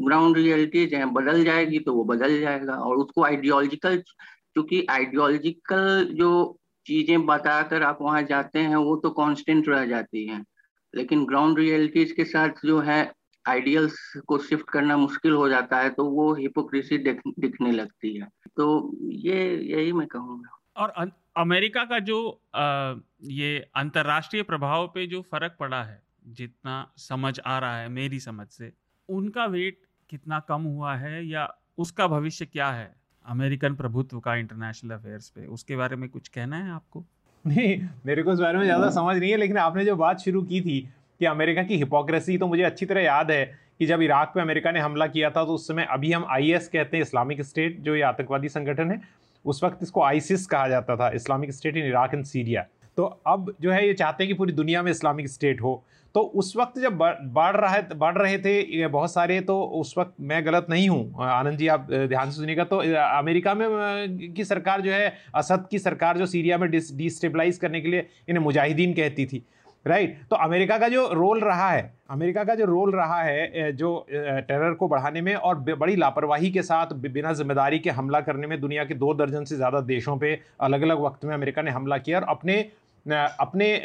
ground realities है, बदल जाएगी तो वो बदल जाएगा और उसको आइडियोलॉजिकल क्योंकि आइडियोलॉजिकल जो चीज़ें बताकर आप वहाँ जाते हैं, वो तो कांस्टेंट रह जाती हैं। लेकिन ग्राउंड रियलिटीज के साथ जो है आइडियल्स को शिफ्ट करना मुश्किल हो जाता है तो वो हिपोक्रेसी दिखने लगती है। तो ये यही मैं कहूँगा। और अमेरिका का जो आ, ये अंतरराष्ट्रीय प्रभाव पे जो फ़र्क पड़ा है जितना समझ आ रहा है मेरी समझ से उनका वेट कितना कम हुआ है या उसका भविष्य क्या है? अमेरिकन प्रभुत्व का इंटरनेशनल अफेयर्स पे उसके बारे में कुछ कहना है आपको? नहीं मेरे को इस बारे में ज़्यादा समझ नहीं है लेकिन आपने जो बात शुरू की थी कि अमेरिका की हिपोक्रेसी तो मुझे अच्छी तरह याद है कि जब इराक पे अमेरिका ने हमला किया था तो उस समय अभी हम आईएस कहते हैं इस्लामिक स्टेट जो ये आतंकवादी संगठन है उस वक्त इसको आइसिस कहा जाता था Islamic State in Iraq and Syria तो अब जो है ये चाहते हैं कि पूरी दुनिया में इस्लामिक स्टेट हो। तो उस वक्त जब बढ़ रहा है, बढ़ रहे थे बहुत सारे तो उस वक्त मैं गलत नहीं हूँ। आनंद जी, आप ध्यान से सुनिएगा। तो अमेरिका में की सरकार जो है, असद की सरकार जो सीरिया में डिस्टेबलाइज करने के लिए इन्हें मुजाहिदीन कहती थी। राइट? तो अमेरिका का जो रोल रहा है, अमेरिका का जो रोल रहा है जो टेरर को बढ़ाने में और बड़ी लापरवाही के साथ बिना ज़िम्मेदारी के हमला करने में दुनिया के दो दर्जन से ज़्यादा देशों पे अलग अलग वक्त में अमेरिका ने हमला किया और अपने अपने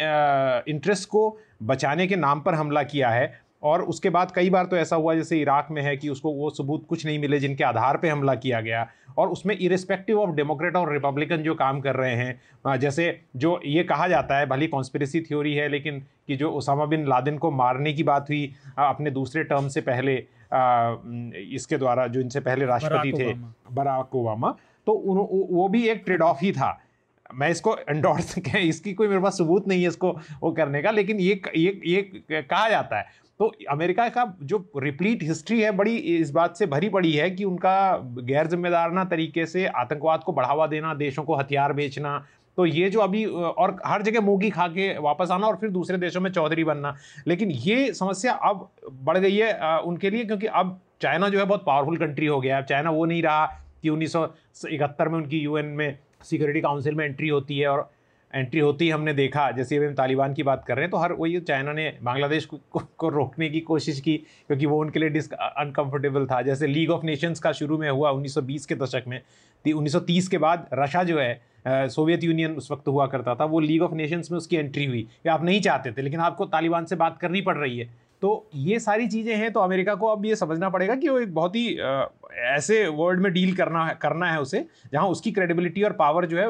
इंटरेस्ट को बचाने के नाम पर हमला किया है और उसके बाद कई बार तो ऐसा हुआ जैसे इराक में है कि उसको वो सबूत कुछ नहीं मिले जिनके आधार पे हमला किया गया और उसमें इरिस्पेक्टिव ऑफ़ डेमोक्रेट और रिपब्लिकन जो काम कर रहे हैं जैसे जो ये कहा जाता है भली कॉन्स्परेसी थ्योरी है लेकिन कि जो उसामा बिन लादेन को मारने की बात हुई अपने दूसरे टर्म से पहले इसके द्वारा जो इनसे पहले राष्ट्रपति थे बराक ओबामा तो वो भी एक ट्रेड ऑफ़ ही था। मैं इसको एंडोर्स इसकी कोई मेरे पास सबूत नहीं है इसको, वो करने का, लेकिन ये ये ये कहा जाता है। तो अमेरिका का जो रिप्लीट हिस्ट्री है, बड़ी इस बात से भरी पड़ी है कि उनका गैर जिम्मेदाराना तरीके से आतंकवाद को बढ़ावा देना, देशों को हथियार बेचना तो ये जो अभी, और हर जगह मूगी खा के वापस आना और फिर दूसरे देशों में चौधरी बनना। लेकिन ये समस्या अब बढ़ गई है उनके लिए, क्योंकि अब चाइना जो है बहुत पावरफुल कंट्री हो गया अब चाइना वो नहीं रहा कि उन्नीस सौ इकहत्तर में उनकी यूएन में सिक्योरिटी काउंसिल में एंट्री होती है और एंट्री होती ही हमने देखा जैसे अभी हम तालिबान की बात कर रहे हैं तो हर वही चाइना ने बांग्लादेश को, को, को रोकने की कोशिश की क्योंकि वो उनके लिए डिस्क अनकंफर्टेबल था। जैसे लीग ऑफ़ नेशंस का शुरू में हुआ 1920 के दशक में 1930 के बाद रशा जो है सोवियत यूनियन उस वक्त हुआ करता था वो लीग ऑफ़ नेशंस में उसकी एंट्री हुई। आप नहीं चाहते थे लेकिन आपको तालिबान से बात करनी पड़ रही है। तो ये सारी चीज़ें हैं तो अमेरिका को अब ये समझना पड़ेगा कि वो एक बहुत ही ऐसे वर्ल्ड में डील करना है करना है उसे जहाँ उसकी क्रेडिबिलिटी और पावर जो है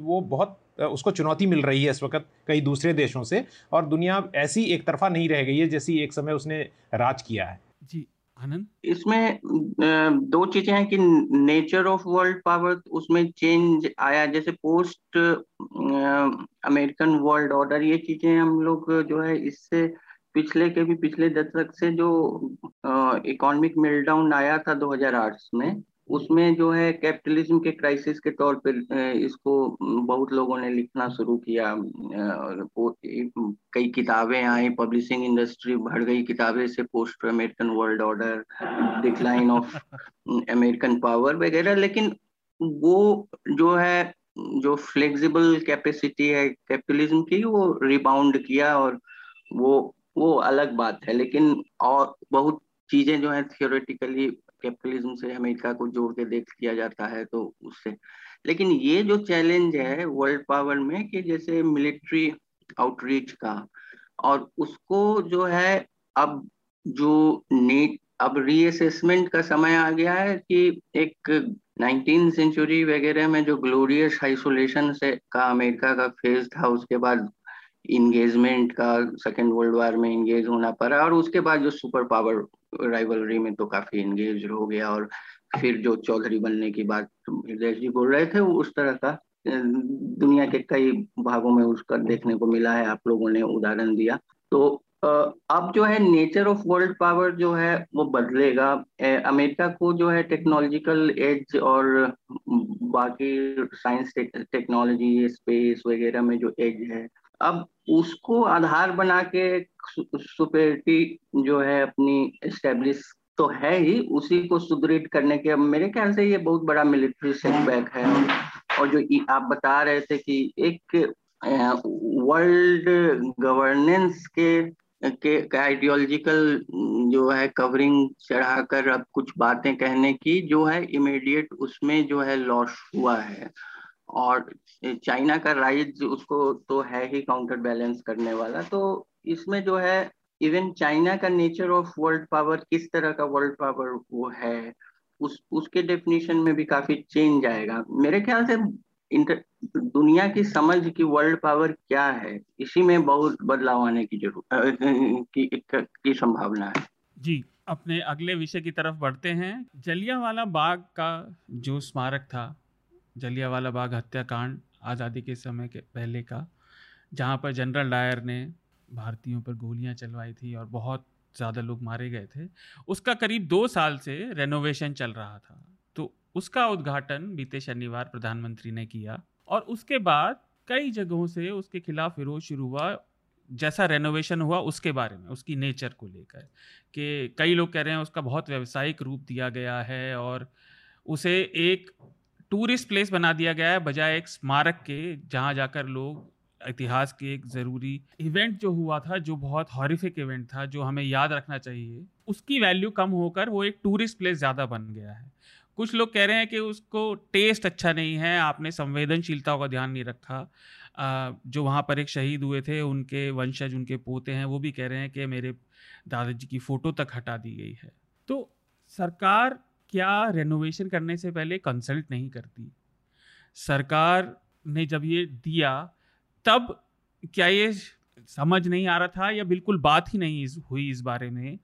वो बहुत उसको चुनौती मिल रही है इस वक्त कई दूसरे देशों से और दुनिया ऐसी एक तरफा नहीं रह गई है जैसी एक समय उसने राज किया है। जी आनंद? इसमें दो चीज़ें हैं कि नेचर ऑफ़ वर्ल्ड पावर उसमें चेंज आया जैसे पोस्ट अमेरिकन वर्ल्ड ऑर्डर ये चीज़ें हम लोग जो है इससे पिछले के भी पिछले दशक से जो इकोनॉमिक मेल्टडाउन आया था 2008 में, उसमें जो है कैपिटलिज्म के क्राइसिस के तौर पर इसको बहुत लोगों ने लिखना शुरू किया कई किताबें आई पब्लिशिंग इंडस्ट्री बढ़ गई, किताबें से post American world order decline of American power वगैरह, लेकिन वो जो है, जो फ्लेक्सिबल कैपेसिटी है कैपिटलिज्म की, वो रिबाउंड किया और वो वो अलग बात है, लेकिन और बहुत चीज़ें जो है थियोरेटिकली कैपिटलिज्म से अमेरिका को जोड़ के देख किया जाता है तो उससे। लेकिन ये जो चैलेंज है वर्ल्ड पावर में कि जैसे मिलिट्री आउटरीच का, और उसको जो है अब जो नीट अब रीअसेसमेंट का समय आ गया है कि एक नाइनटीन सेंचुरी वगैरह में जो ग्लोरियस आइसोलेशन से का अमेरिका का फ़ेज़ था, उसके बाद इंगेजमेंट का सेकेंड वर्ल्ड वार में इंगेज होना पड़ा और उसके बाद जो सुपर पावर राइवलरी में तो काफ़ी इंगेज हो गया और फिर जो चौधरी बनने की बात हृदय जी बोल रहे थे उस तरह का दुनिया के कई भागों में उसका देखने को मिला है, आप लोगों ने उदाहरण दिया। तो अब जो है नेचर ऑफ़ वर्ल्ड पावर जो है वो बदलेगा। अमेरिका को जो है टेक्नोलॉजिकल एज और बाकी साइंस टेक्नोलॉजी स्पेस वगैरह में जो एज है अब उसको आधार बना के सुपेरिटी जो है अपनी एस्टेब्लिश तो है ही, उसी को सुदृढ़ करने के, अब मेरे ख्याल से ये बहुत बड़ा मिलिट्री सेटबैक है। और जो आप बता रहे थे कि एक वर्ल्ड गवर्नेंस के के आइडियोलॉजिकल जो है कवरिंग चढ़ाकर अब कुछ बातें कहने की जो है इमीडिएट उसमें जो है लॉस हुआ है। और चाइना का राइज उसको तो है ही काउंटर बैलेंस करने वाला। तो इसमें जो है इवन चाइना का नेचर ऑफ़ वर्ल्ड पावर किस तरह का वर्ल्ड पावर वो है उस उसके डेफिनेशन में भी काफ़ी चेंज आएगा। मेरे ख्याल से इंटर दुनिया की समझ की वर्ल्ड पावर क्या है इसी में बहुत बदलाव आने की ज़रूरत की, की संभावना है। जी अपने अगले विषय की तरफ़ बढ़ते हैं। जलियावाला बाग का जो स्मारक था जलियावाला बाग हत्याकांड आज़ादी के समय के पहले का, जहाँ पर जनरल डायर ने भारतीयों पर गोलियाँ चलवाई थी और बहुत ज़्यादा लोग मारे गए थे। उसका करीब दो साल से रेनोवेशन चल रहा था। तो उसका उद्घाटन बीते शनिवार प्रधानमंत्री ने किया और उसके बाद कई जगहों से उसके खिलाफ विरोध शुरू हुआ। जैसा रेनोवेशन हुआ उसके बारे में, उसकी नेचर को लेकर कि कई लोग कह रहे हैं उसका बहुत व्यवसायिक रूप दिया गया है और उसे एक टूरिस्ट प्लेस बना दिया गया है, बजाय एक स्मारक के, जहाँ जाकर लोग इतिहास के एक ज़रूरी इवेंट जो हुआ था, जो बहुत हॉरिफिक इवेंट था, जो हमें याद रखना चाहिए, उसकी वैल्यू कम होकर वो एक टूरिस्ट प्लेस ज़्यादा बन गया है। कुछ लोग कह रहे हैं कि उसको टेस्ट अच्छा नहीं है, आपने संवेदनशीलता का ध्यान नहीं रखा। जो वहाँ पर एक शहीद हुए थे, उनके वंशज, उनके पोते हैं, वो भी कह रहे हैं कि मेरे दादाजी की फ़ोटो तक हटा दी गई है। तो सरकार क्या रेनोवेशन करने से पहले कंसल्ट नहीं करती? सरकार ने जब ये दिया, तब क्या ये समझ नहीं आ रहा था या बिल्कुल बात ही नहीं हुई इस बारे में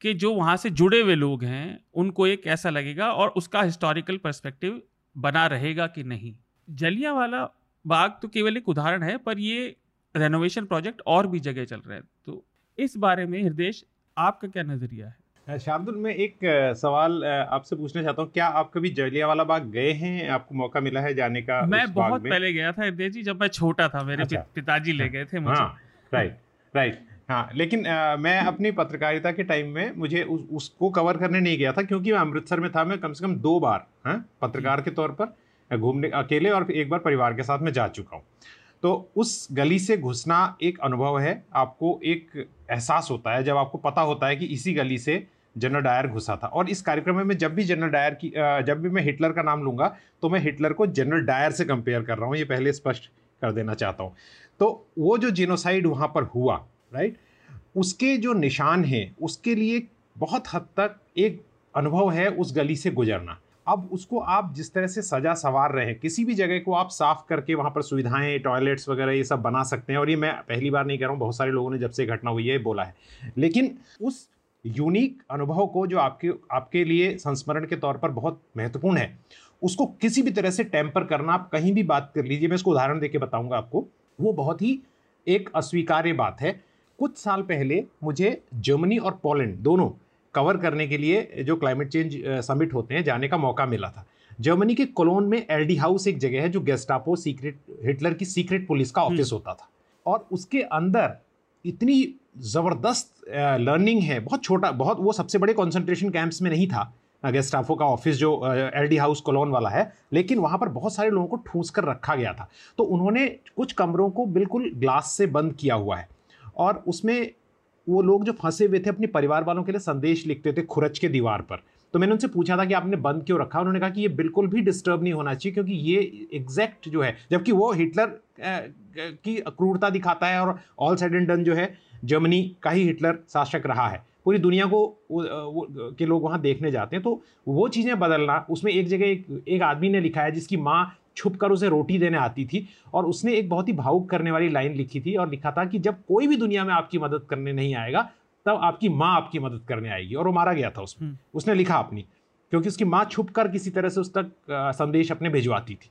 कि जो वहाँ से जुड़े हुए लोग हैं, उनको ये कैसा लगेगा और उसका हिस्टोरिकल पर्सपेक्टिव बना रहेगा कि नहीं? जलिया वाला बाग तो केवल एक उदाहरण है, पर ये रेनोवेशन प्रोजेक्ट और भी जगह चल रहे हैं। तो इस बारे में हृदय आपका क्या नज़रिया है? शार्दुल मैं एक सवाल आपसे पूछना चाहता हूँ। क्या आप कभी जलियावाला बाग गए हैं? आपको मौका मिला है जाने का मैं बहुत पहले गया था हृदय जी जब मैं छोटा था मेरे अच्छा, पिताजी ले गए थे मुझे। हाँ राइट राइट हाँ। लेकिन आ, मैं अपनी पत्रकारिता के टाइम में मुझे उस, उसको कवर करने नहीं गया था क्योंकि मैं अमृतसर में था मैं कम से कम दो बार हाँ पत्रकार के तौर पर घूमने अकेले और एक बार परिवार के साथ में जा चुका हूँ। तो उस गली से घुसना एक अनुभव है। आपको एक एहसास होता है जब आपको पता होता है कि इसी गली से जनरल डायर घुसा था। और इस कार्यक्रम में जब भी जनरल डायर की जब भी मैं हिटलर का नाम लूँगा तो मैं हिटलर को जनरल डायर से कंपेयर कर रहा हूँ। ये पहले स्पष्ट कर देना चाहता हूँ। तो वो जो जिनोसाइड वहाँ पर हुआ, राइट, उसके जो निशान हैं, उसके लिए बहुत हद तक एक अनुभव है उस गली से गुजरना। अब उसको आप जिस तरह से सजा सवार रहे हैं, किसी भी जगह को आप साफ़ करके वहाँ पर सुविधाएँ, टॉयलेट्स वगैरह ये सब बना सकते हैं। और ये मैं पहली बार नहीं कह रहा हूँ, बहुत सारे लोगों ने जब से घटना हुई है बोला है। लेकिन उस यूनिक अनुभव को जो आपके आपके लिए संस्मरण के तौर पर बहुत महत्वपूर्ण है। उसको किसी भी तरह से टेम्पर करना आप कहीं भी बात कर लीजिए मैं इसको उदाहरण देके बताऊँगा आपको। वो बहुत ही एक अस्वीकार्य बात है। कुछ साल पहले मुझे जर्मनी और पोलैंड दोनों कवर करने के लिए जो क्लाइमेट चेंज समिट होते हैं जाने का मौका मिला था। जर्मनी के कोलोन में एलडी हाउस एक जगह है जो गेस्टापो सीक्रेट हिटलर की सीक्रेट पुलिस का ऑफ़िस हम्म। होता था। और उसके अंदर इतनी ज़बरदस्त लर्निंग है, बहुत छोटा, बहुत वो सबसे बड़े कॉन्सेंट्रेशन कैंप्स में नहीं था गेस्टाफो का ऑफ़िस जो एल डी हाउस कोलोन वाला है, लेकिन वहाँ पर बहुत सारे लोगों को ठूस कर रखा गया था। तो उन्होंने कुछ कमरों को बिल्कुल ग्लास से बंद किया हुआ है। और उसमें वो लोग जो फंसे हुए थे, अपने परिवार वालों के लिए संदेश लिखते थे खुरच के दीवार पर। तो मैंने उनसे पूछा था कि आपने बंद क्यों रखा? उन्होंने कहा कि ये बिल्कुल भी डिस्टर्ब नहीं होना चाहिए क्योंकि ये एग्जैक्ट जो है जबकि वो हिटलर की क्रूरता दिखाता है और ऑल साइड एंड डन जो है जर्मनी का ही हिटलर शासक रहा है। पूरी दुनिया को वो, वो, के लोग वहाँ देखने जाते हैं। तो वो चीज़ें बदलना उसमें एक जगह एक, एक आदमी ने लिखा है जिसकी माँ छुप कर उसे रोटी देने आती थी और उसने एक बहुत ही भावुक करने वाली लाइन लिखी थी और लिखा था कि जब कोई भी दुनिया में आपकी मदद करने नहीं आएगा तब आपकी माँ आपकी मदद करने आएगी। और वो मारा गया था उसमें। हम्म। उसने लिखा अपनी। क्योंकि उसकी माँ छुप कर किसी तरह से उस तक संदेश अपने भिजवाती थी।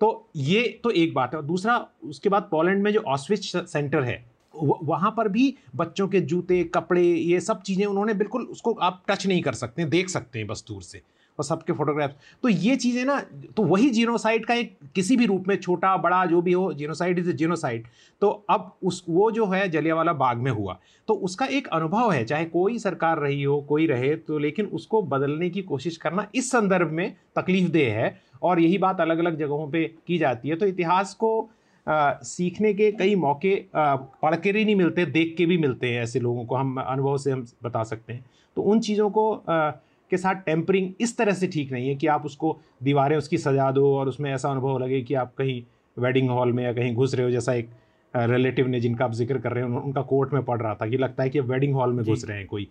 तो ये तो एक बात है। और दूसरा उसके बाद पोलैंड में जो ऑस्विच सेंटर है वहाँ पर भी बच्चों के जूते कपड़े ये सब चीज़ें उन्होंने बिल्कुल उसको आप टच नहीं कर सकते देख सकते हैं बस दूर से। और सबके फोटोग्राफ्स तो ये चीज़ें ना तो वही जीनोसाइड का एक किसी भी रूप में छोटा बड़ा जो भी हो जीनोसाइड इज़ ए जीनोसाइड तो अब उस वो जो है जलियावाला बाग में हुआ। तो उसका एक अनुभव है चाहे कोई सरकार रही हो कोई रहे तो लेकिन उसको बदलने की कोशिश करना इस संदर्भ में तकलीफ़ देह है। और यही बात अलग अलग जगहों पे की जाती है। तो इतिहास को आ, सीखने के कई मौके पढ़ के नहीं मिलते देख के भी मिलते हैं ऐसे लोगों को। हम अनुभव से हम बता सकते हैं। तो उन चीज़ों को आ, के साथ टेम्परिंग इस तरह से ठीक नहीं है कि आप उसको दीवारें उसकी सजा दो और उसमें ऐसा अनुभव लगे कि आप कहीं वेडिंग हॉल में या कहीं घुस रहे हो जैसा एक रिलेटिव ने जिनका आप ज़िक्र कर रहे हैं उनका कोर्ट में पढ़ रहा था कि लगता है कि वेडिंग हॉल में घुस रहे हैं कोई।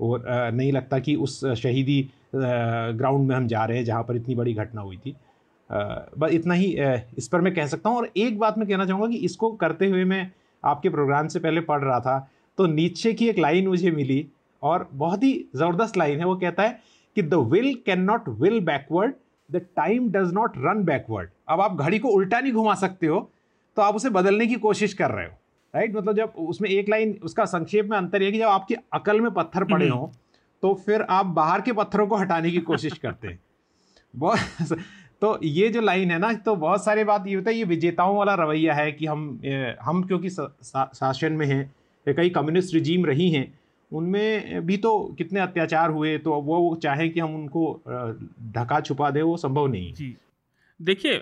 और नहीं लगता कि उस शहीदी ग्राउंड में हम जा रहे हैं जहाँ पर इतनी बड़ी घटना हुई थी। बस इतना ही इस पर मैं कह सकता हूँ और एक बात मैं कहना चाहूँगा कि इसको करते हुए मैं आपके प्रोग्राम से पहले पढ़ रहा था तो नीचे की एक लाइन मुझे मिली और बहुत ही ज़बरदस्त लाइन है वो कहता है कि the will can not will backward the time does not run backward अब आप घड़ी को उल्टा नहीं घुमा सकते हो तो आप उसे बदलने की कोशिश कर रहे हो राइट मतलब जब उसमें एक लाइन उसका संक्षेप में अंतर है कि जब आपकी अकल में पत्थर पड़े हम्म। हो तो फिर आप बाहर के पत्थरों को हटाने की कोशिश करते हैं। बहुत तो ये जो लाइन है ना तो बहुत सारे बात ये होता है ये विजेताओं वाला रवैया है कि हम हम क्योंकि शासन में हैं कई कम्युनिस्ट रिजीम रही हैं उनमें भी तो कितने अत्याचार हुए तो वो वो चाहे कि हम उनको ढका छुपा दे, वो संभव नहीं जी। देखिए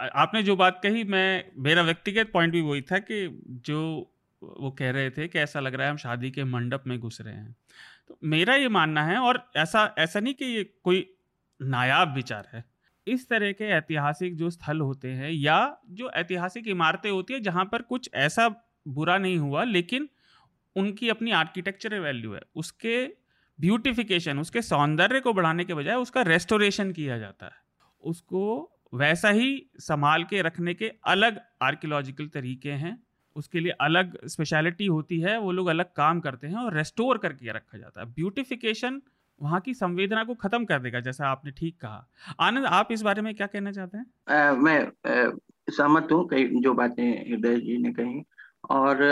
आपने जो बात कही, मैं, मेरा व्यक्तिगत पॉइंट भी वही था कि जो वो कह रहे थे कि ऐसा लग रहा है हम शादी के मंडप में घुस रहे हैं। तो मेरा ये मानना है और ऐसा ऐसा नहीं कि ये कोई नायाब विचार है। इस तरह के ऐतिहासिक जो स्थल होते हैं या जो ऐतिहासिक इमारतें होती है, जहाँ पर कुछ ऐसा बुरा नहीं हुआ, लेकिन उनकी अपनी आर्किटेक्चर वैल्यू है। उसके ब्यूटिफिकेशन उसके सौंदर्य को बढ़ाने के बजाय उसका रेस्टोरेशन किया जाता है। उसको वैसा ही संभाल के रखने के अलग आर्कियोलॉजिकल तरीके हैं। उसके लिए अलग स्पेशलिटी होती है वो लोग अलग काम करते हैं और रेस्टोर करके रखा जाता है। ब्यूटिफिकेशन वहाँ की संवेदना को खत्म कर देगा जैसा आपने ठीक कहा। आनंद आप इस बारे में क्या कहना चाहते हैं? आ, मैं सहमत हूँ जो बातें हृदय जी ने कही। और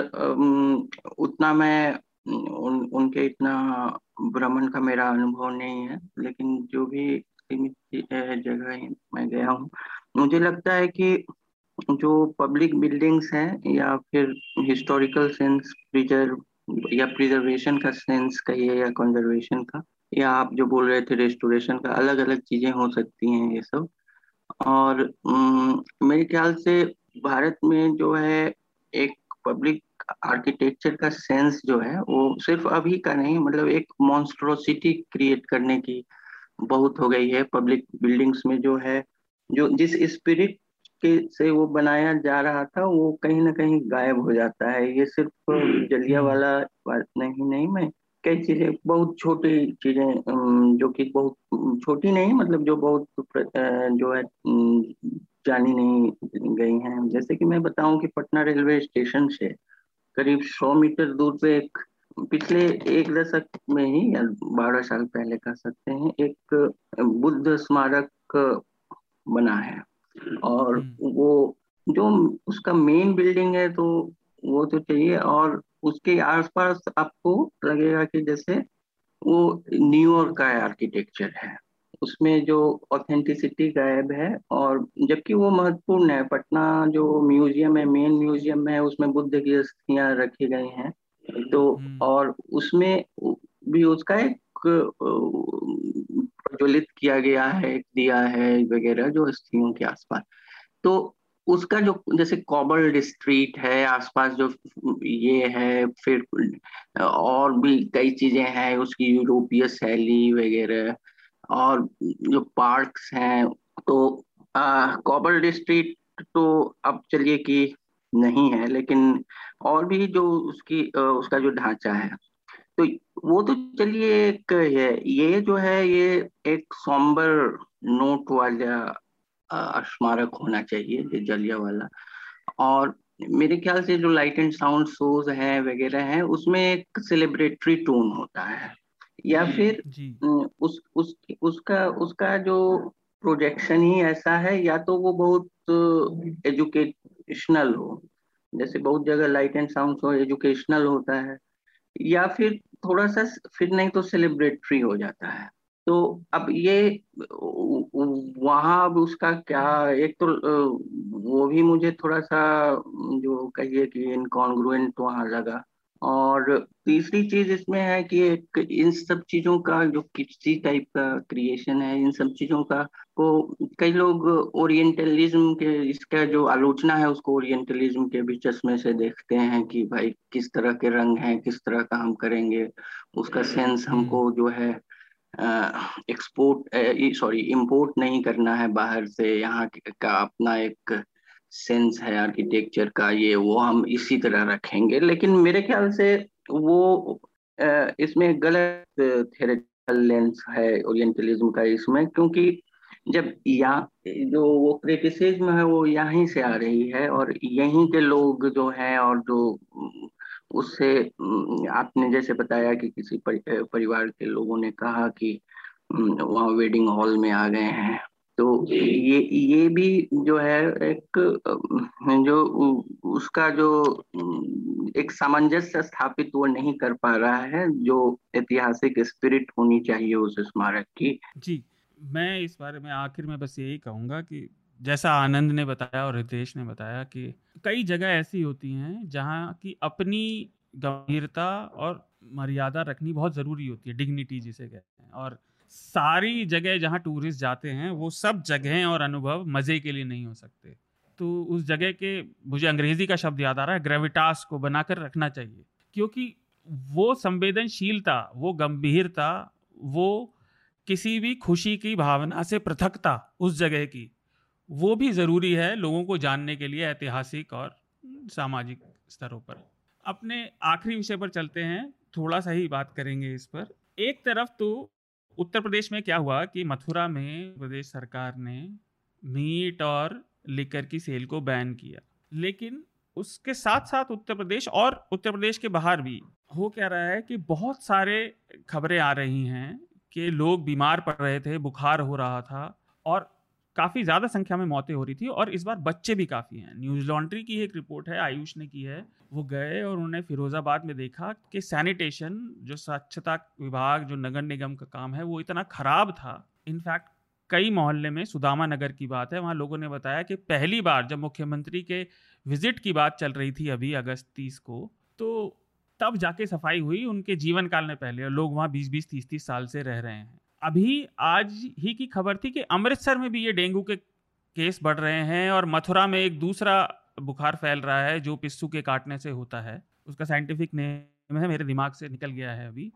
उतना मैं, उन, उनके इतना भ्रमण का मेरा अनुभव नहीं है, लेकिन जो भी सीमित जगह मैं गया हूँ। मुझे लगता है कि जो पब्लिक बिल्डिंग्स हैं या फिर हिस्टोरिकल सेंस प्रिजर्व या प्रिजर्वेशन का सेंस कहिए या कंजर्वेशन का, या आप जो बोल रहे थे रेस्टोरेशन का अलग अलग चीज़ें हो सकती हैं ये सब। और मेरे ख्याल से भारत में जो है, एक पब्लिक आर्किटेक्चर का सेंस जो है वो सिर्फ़ अभी का नहीं मतलब एक मॉन्स्ट्रोसिटी क्रिएट करने की बहुत हो गई है पब्लिक बिल्डिंग्स में जो है जो जिस स्पिरिट के से वो बनाया जा रहा था वो कहीं ना कहीं गायब हो जाता है। ये सिर्फ़ जलिया वाला बात नहीं नहीं मैं कई चीज़ें बहुत छोटी चीज़ें जो कि बहुत छोटी नहीं मतलब जो बहुत जो है जानी नहीं गई हैं। जैसे कि मैं बताऊँ कि पटना रेलवे स्टेशन से करीब 100 मीटर दूर पे एक पिछले एक दशक में ही या बारह साल पहले कह सकते हैं एक बुद्ध स्मारक बना है। और हम्म। वो जो उसका मेन बिल्डिंग है तो वो तो चाहिए। और उसके आसपास आपको लगेगा कि जैसे वो न्यूयॉर्क का आर्किटेक्चर है। उसमें जो ऑथेंटिसिटी गायब है और जबकि वो महत्वपूर्ण है पटना जो म्यूज़ियम है मेन म्यूज़ियम है उसमें बुद्ध की अस्थियाँ रखी गई हैं। तो हम्म। और उसमें भी उसका एक प्रज्वलित किया गया है दिया है वगैरह जो अस्थियों के आसपास। तो उसका जो जैसे कॉबल स्ट्रीट है आसपास जो ये है फिर और भी कई चीज़ें हैं उसकी यूरोपीय शैली वगैरह। और जो पार्क्स हैं तो कॉबल्ड स्ट्रीट तो अब चलिए कि नहीं है, लेकिन और भी जो उसकी उसका जो ढांचा है तो वो तो चलिए एक है। ये जो है, ये एक सॉम्बर नोट वाला स्मारक होना चाहिए जलिया वाला। और मेरे ख्याल से जो लाइट एंड साउंड शोज़ है, वगैरह है, उसमें एक सेलिब्रेटरी टोन होता है। या फिर उस उस उसका उसका जो प्रोजेक्शन ही ऐसा है या तो वो बहुत एजुकेशनल हो। जैसे बहुत जगह light and sound show educational होता है। या फिर थोड़ा सा फिर नहीं तो सेलिब्रेटरी हो जाता है। तो अब ये वहाँ अब उसका क्या एक तो वो भी मुझे थोड़ा सा जो कहिए कि इनकॉन्ग्रुएंट वहाँ लगा। और तीसरी चीज़ इसमें है कि एक इन सब चीज़ों का जो किसी टाइप का क्रिएशन है इन सब चीज़ों का को कई लोग ओरिएंटलिज्म के इसका जो आलोचना है उसको ओरिएंटलिज्म के भी चश्मे से देखते हैं कि भाई किस तरह के रंग हैं किस तरह का हम करेंगे उसका सेंस हमको जो है एक्सपोर्ट सॉरी इंपोर्ट नहीं करना है बाहर से यहाँ का अपना एक सेंस है आर्किटेक्चर का ये, वो हम इसी तरह रखेंगे। लेकिन मेरे ख्याल से वो इसमें गलत थेरेटिकल लेंस है ओरिएंटलिज्म का इसमें, क्योंकि जब यहाँ जो वो क्रिटिसिज्म है, वो यहीं से आ रही है और यहीं के लोग जो हैं और जो उससे आपने जैसे बताया कि किसी परिवार के लोगों ने कहा कि वहाँ वेडिंग हॉल में आ गए हैं। तो ये ये भी जो है एक जो उसका जो एक सामंजस्य स्थापित वो नहीं कर पा रहा है, जो ऐतिहासिक स्पिरिट होनी चाहिए उस स्मारक की। जी, मैं इस बारे में आखिर में बस यही कहूँगा कि जैसा आनंद ने बताया और रितेश ने बताया कि कई जगह ऐसी होती हैं जहाँ की अपनी गंभीरता और मर्यादा रखनी बहुत ज़रूरी होती है डिग्निटी जिसे कहते हैं। और सारी जगह जहाँ टूरिस्ट जाते हैं, वो सब जगह और अनुभव मज़े के लिए नहीं हो सकते। तो उस जगह के, मुझे अंग्रेज़ी का शब्द याद आ रहा है ग्रेविटास को बनाकर रखना चाहिए। क्योंकि वो संवेदनशीलता, वो गंभीरता, वो किसी भी खुशी की भावना से पृथकता उस जगह की, वो भी ज़रूरी है लोगों को जानने के लिए ऐतिहासिक और सामाजिक स्तरों पर। अपने आखिरी विषय पर चलते हैं, थोड़ा सा ही बात करेंगे इस पर। एक तरफ़ तो उत्तर प्रदेश में क्या हुआ कि मथुरा में प्रदेश सरकार ने मीट और लिकर की सेल को बैन किया। लेकिन उसके साथ साथ उत्तर प्रदेश और उत्तर प्रदेश के बाहर भी हो क्या रहा है कि बहुत सारे खबरें आ रही हैं कि लोग बीमार पड़ रहे थे, बुखार हो रहा था और काफ़ी ज़्यादा संख्या में मौतें हो रही थी और इस बार बच्चे भी काफ़ी हैं। न्यूज़ लॉन्ड्री की एक रिपोर्ट है, आयुष ने की है। वो गए और उन्होंने फिरोज़ाबाद में देखा कि सैनिटेशन, जो स्वच्छता विभाग, जो नगर निगम का काम है, वो इतना ख़राब था। इनफैक्ट कई मोहल्ले में सुदामा नगर की बात है, वहाँ लोगों ने बताया कि पहली बार जब मुख्यमंत्री के विज़िट की बात चल रही थी अभी अगस्त तीस को तो तब जाके सफ़ाई हुई उनके जीवन काल में पहले और लोग वहाँ बीस बीस तीस तीस साल से रह रहे हैं। अभी आज ही की खबर थी कि अमृतसर में भी ये डेंगू के केस बढ़ रहे हैं और मथुरा में एक दूसरा बुखार फैल रहा है, जो पिस्सू के काटने से होता है। उसका साइंटिफिक नेम है, मेरे दिमाग से निकल गया है अभी।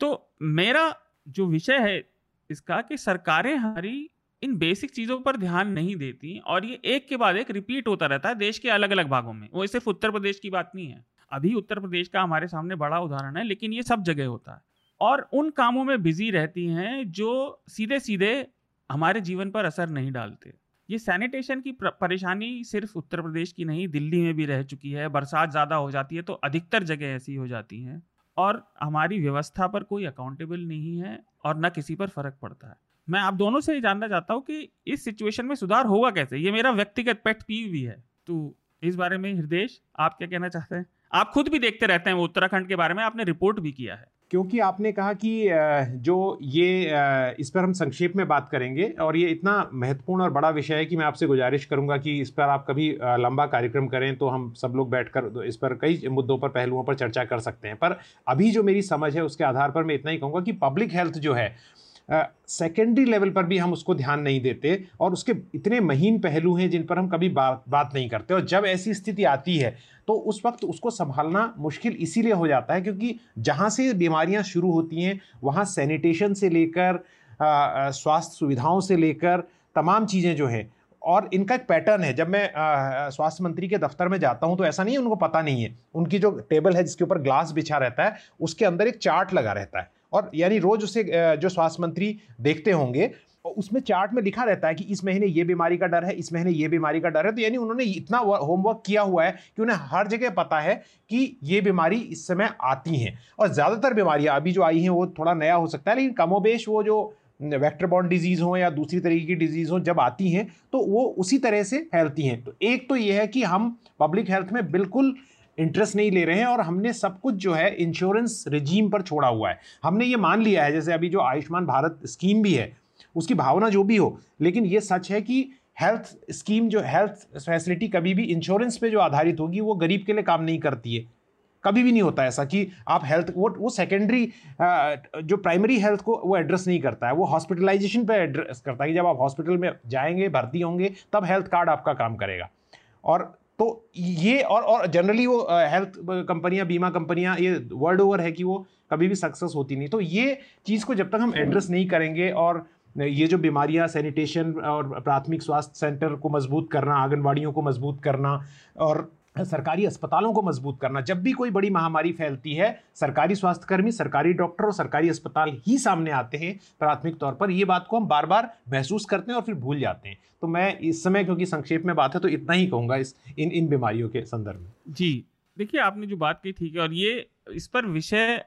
तो मेरा जो विषय है इसका कि सरकारें हमारी इन बेसिक चीज़ों पर ध्यान नहीं देती और ये एक के बाद एक रिपीट होता रहता है देश के अलग अलग भागों में। वो सिर्फ़ उत्तर प्रदेश की बात नहीं है। अभी उत्तर प्रदेश का हमारे सामने बड़ा उदाहरण है, लेकिन ये सब जगह होता है। और उन कामों में बिज़ी रहती हैं जो सीधे सीधे हमारे जीवन पर असर नहीं डालते। ये सैनिटेशन की परेशानी सिर्फ़ उत्तर प्रदेश की नहीं, दिल्ली में भी रह चुकी है। बरसात ज़्यादा हो जाती है तो अधिकतर जगह ऐसी हो जाती हैं और हमारी व्यवस्था पर कोई अकाउंटेबल नहीं है और न किसी पर फ़र्क पड़ता है। मैं आप दोनों से ये जानना चाहता हूँ कि इस सिचुएशन में सुधार होगा कैसे? ये मेरा व्यक्तिगत पेट पीव भी है। तो इस बारे में हृदय आप क्या कहना चाहते हैं? आप खुद भी देखते रहते हैं वो उत्तराखंड के बारे में, आपने रिपोर्ट भी किया है। क्योंकि आपने कहा कि जो ये इस पर हम संक्षेप में बात करेंगे और ये इतना महत्वपूर्ण और बड़ा विषय है कि मैं आपसे गुजारिश करूँगा कि इस पर आप कभी लंबा कार्यक्रम करें तो हम सब लोग बैठकर इस पर कई मुद्दों पर, पहलुओं पर चर्चा कर सकते हैं। पर अभी जो मेरी समझ है उसके आधार पर मैं इतना ही कहूँगा कि पब्लिक हेल्थ जो है सेकेंडरी लेवल पर भी हम उसको ध्यान नहीं देते और उसके इतने महीन पहलू हैं जिन पर हम कभी बात बात नहीं करते और जब ऐसी स्थिति आती है तो उस वक्त उसको संभालना मुश्किल इसीलिए हो जाता है क्योंकि जहाँ से बीमारियाँ शुरू होती हैं, वहाँ सैनिटेशन से लेकर स्वास्थ्य सुविधाओं से लेकर तमाम चीज़ें जो हैं और इनका एक पैटर्न है। जब मैं स्वास्थ्य मंत्री के दफ्तर में जाता हूँ तो ऐसा नहीं है, उनको पता नहीं है। उनकी जो टेबल है जिसके ऊपर ग्लास बिछा रहता है, उसके अंदर एक चार्ट लगा रहता है। और यानी रोज उसे जो स्वास्थ्य मंत्री देखते होंगे, उसमें चार्ट में लिखा रहता है कि इस महीने ये बीमारी का डर है, इस महीने ये बीमारी का डर है। तो यानी उन्होंने इतना होमवर्क किया हुआ है कि उन्हें हर जगह पता है कि ये बीमारी इस समय आती हैं। और ज़्यादातर बीमारियाँ अभी जो आई हैं, वो थोड़ा नया हो सकता है, लेकिन कमोबेश वो जो वेक्टर बॉन्ड डिज़ीज़ हो या दूसरी तरीके की डिज़ीज़ हो, जब आती हैं तो वो उसी तरह से फैलती हैं। तो एक तो ये है कि हम पब्लिक हेल्थ में बिल्कुल इंटरेस्ट नहीं ले रहे हैं और हमने सब कुछ जो है इंश्योरेंस रिजीम पर छोड़ा हुआ है। हमने ये मान लिया है, जैसे अभी जो आयुष्मान भारत स्कीम भी है, उसकी भावना जो भी हो, लेकिन ये सच है कि हेल्थ स्कीम जो हेल्थ फैसिलिटी कभी भी इंश्योरेंस पे जो आधारित होगी, वो गरीब के लिए काम नहीं करती है। कभी भी नहीं होता ऐसा कि आप हेल्थ वो वो सेकेंडरी जो प्राइमरी हेल्थ को वो एड्रेस नहीं करता है, वो हॉस्पिटलाइजेशन पे एड्रेस करता है कि जब आप हॉस्पिटल में जाएँगे, भर्ती होंगे, तब हेल्थ कार्ड आपका काम करेगा। और तो ये और और जनरली वो हेल्थ कंपनियाँ बीमा कंपनियाँ ये वर्ल्ड ओवर है कि वो कभी भी सक्सेस होती नहीं। तो ये चीज़ को जब तक हम एड्रेस नहीं करेंगे और ये जो बीमारियाँ सैनिटेशन और प्राथमिक स्वास्थ्य सेंटर को मज़बूत करना, आंगनबाड़ियों को मज़बूत करना और सरकारी अस्पतालों को मज़बूत करना। जब भी कोई बड़ी महामारी फैलती है, सरकारी स्वास्थ्यकर्मी, सरकारी डॉक्टर और सरकारी अस्पताल ही सामने आते हैं। प्राथमिक तौर पर ये बात को हम बार बार महसूस करते हैं और फिर भूल जाते हैं। तो मैं इस समय, क्योंकि संक्षेप में बात है तो इतना ही कहूँगा इस, इन इन बीमारियों के संदर्भ में। जी, देखिए, आपने जो बात की ठीक है, और ये, इस पर विषय,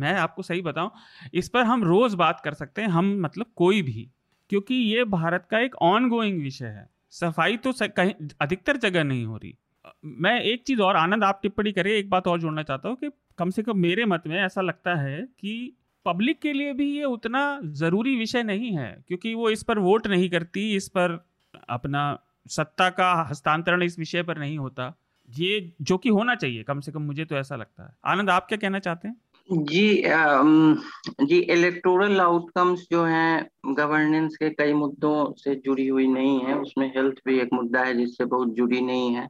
मैं आपको सही बताऊँ, इस पर हम रोज बात कर सकते हैं, हम मतलब कोई भी, क्योंकि ये भारत का एक ऑन गोइंग विषय है। सफ़ाई तो कहीं, अधिकतर जगह नहीं हो रही। मैं एक चीज़ और, आनंद, आप टिप्पणी करिए, एक बात और जोड़ना चाहता हूँ कि कम से कम मेरे मत में ऐसा लगता है कि पब्लिक के लिए भी ये उतना ज़रूरी विषय नहीं है, क्योंकि वो इस पर वोट नहीं करती, इस पर अपना सत्ता का हस्तांतरण इस विषय पर नहीं होता। ये जो कि होना चाहिए, कम से कम मुझे तो ऐसा लगता है। आनंद, आप क्या कहना चाहते हैं? जी जी इलेक्टोरल आउटकम्स जो हैं गवर्नेंस के कई मुद्दों से जुड़ी हुई नहीं है, उसमें हेल्थ भी एक मुद्दा है जिससे बहुत जुड़ी नहीं है।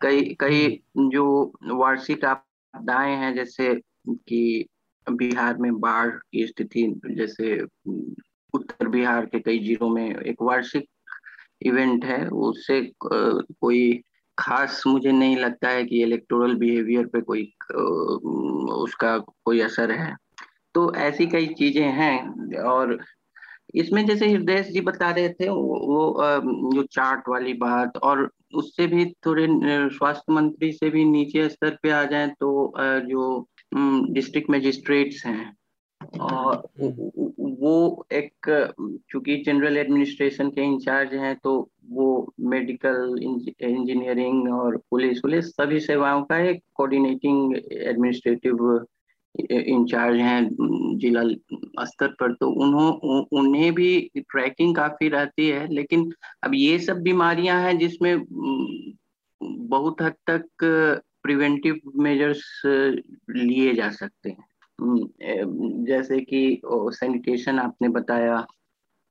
कई कई। जो वार्षिक आपदाएँ हैं जैसे कि बिहार में बाढ़ की स्थिति जैसे उत्तर बिहार के कई जिलों में एक वार्षिक इवेंट है उससे कोई खास मुझे नहीं लगता है कि इलेक्टोरल बिहेवियर पे कोई उसका कोई असर है तो ऐसी कई चीज़ें हैं और इसमें जैसे हृदय जी बता रहे थे वो, वो जो चार्ट वाली बात और उससे भी थोड़े स्वास्थ्य मंत्री से भी नीचे स्तर पे आ जाए तो जो डिस्ट्रिक्ट मजिस्ट्रेट्स हैं और हम्म। वो एक चूँकि जनरल एडमिनिस्ट्रेशन के इंचार्ज हैं तो वो मेडिकल इंजीनियरिंग और पुलिस पुलिस सभी सेवाओं का एक कोऑर्डिनेटिंग एडमिनिस्ट्रेटिव इंचार्ज हैं, जिला स्तर पर तो उन्हों उन्हें भी ट्रैकिंग काफ़ी रहती है, लेकिन अब ये सब बीमारियाँ हैं जिसमें बहुत हद तक प्रिवेंटिव मेजर्स लिए जा सकते हैं। जैसे कि सैनिटेशन आपने बताया,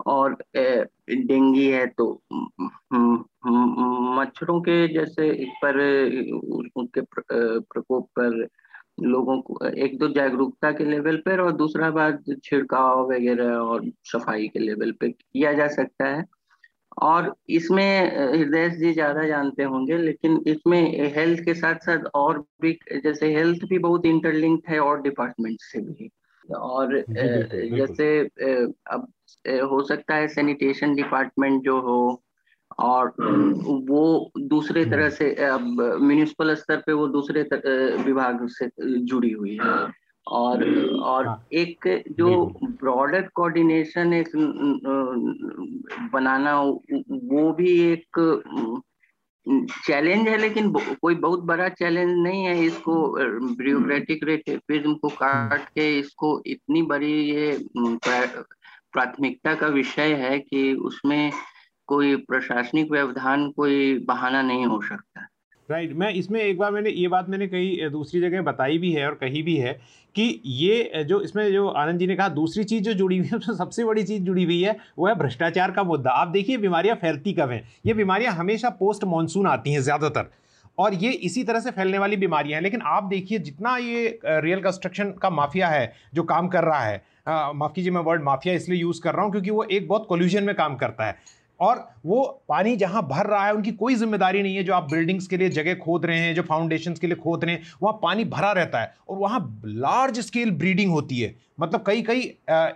और डेंगी है तो मच्छरों के जैसे पर उनके प्रकोप पर लोगों को एक तो जागरूकता के लेवल पर और दूसरा बात छिड़काव वगैरह और सफ़ाई के लेवल पे किया जा सकता है। और इसमें हृदय जी ज़्यादा जानते होंगे लेकिन इसमें हेल्थ के साथ साथ और भी जैसे हेल्थ भी बहुत इंटरलिंक्ड है और डिपार्टमेंट से भी। और जैसे अब हो सकता है सैनिटेशन डिपार्टमेंट जो हो और वो दूसरे तरह से अब म्यूनिसिपल स्तर पे वो दूसरे विभाग से जुड़ी हुई है। और और हाँ। एक जो ब्रॉडर कोऑर्डिनेशन एक बनाना वो भी एक चैलेंज है लेकिन कोई बहुत बड़ा चैलेंज नहीं है इसको ब्यूरोक्रेटिक रेटिज्म को काट के इसको इतनी बड़ी ये प्राथमिकता का विषय है कि उसमें कोई प्रशासनिक व्यवधान, कोई बहाना नहीं हो सकता। Right right. मैं इसमें एक बार मैंने, ये बात मैंने कही दूसरी जगह बताई भी है और कही भी है कि ये जो इसमें जो आनंद जी ने कहा, दूसरी चीज़ जो जुड़ी हुई है, उसमें सबसे बड़ी चीज़ जुड़ी हुई है, वो है भ्रष्टाचार का मुद्दा। आप देखिए, बीमारियाँ फैलती कब हैं? ये बीमारियाँ हमेशा पोस्ट मानसून आती हैं ज़्यादातर। और ये इसी तरह से फैलने वाली बीमारियाँ हैं। लेकिन आप देखिए, जितना ये रियल कंस्ट्रक्शन का माफिया है, जो काम कर रहा है माफ़ कीजिए, मैं वर्ड माफिया इसलिए यूज़ कर रहा हूँ, क्योंकि वो एक बहुत कोल्यूजन में काम करता है। और वो पानी जहाँ भर रहा है, उनकी कोई ज़िम्मेदारी नहीं है जो आप बिल्डिंग्स के लिए जगह खोद रहे हैं, जो फाउंडेशन के लिए खोद रहे हैं, वहाँ पानी भरा रहता है। और वहाँ लार्ज स्केल ब्रीडिंग होती है। मतलब कई कई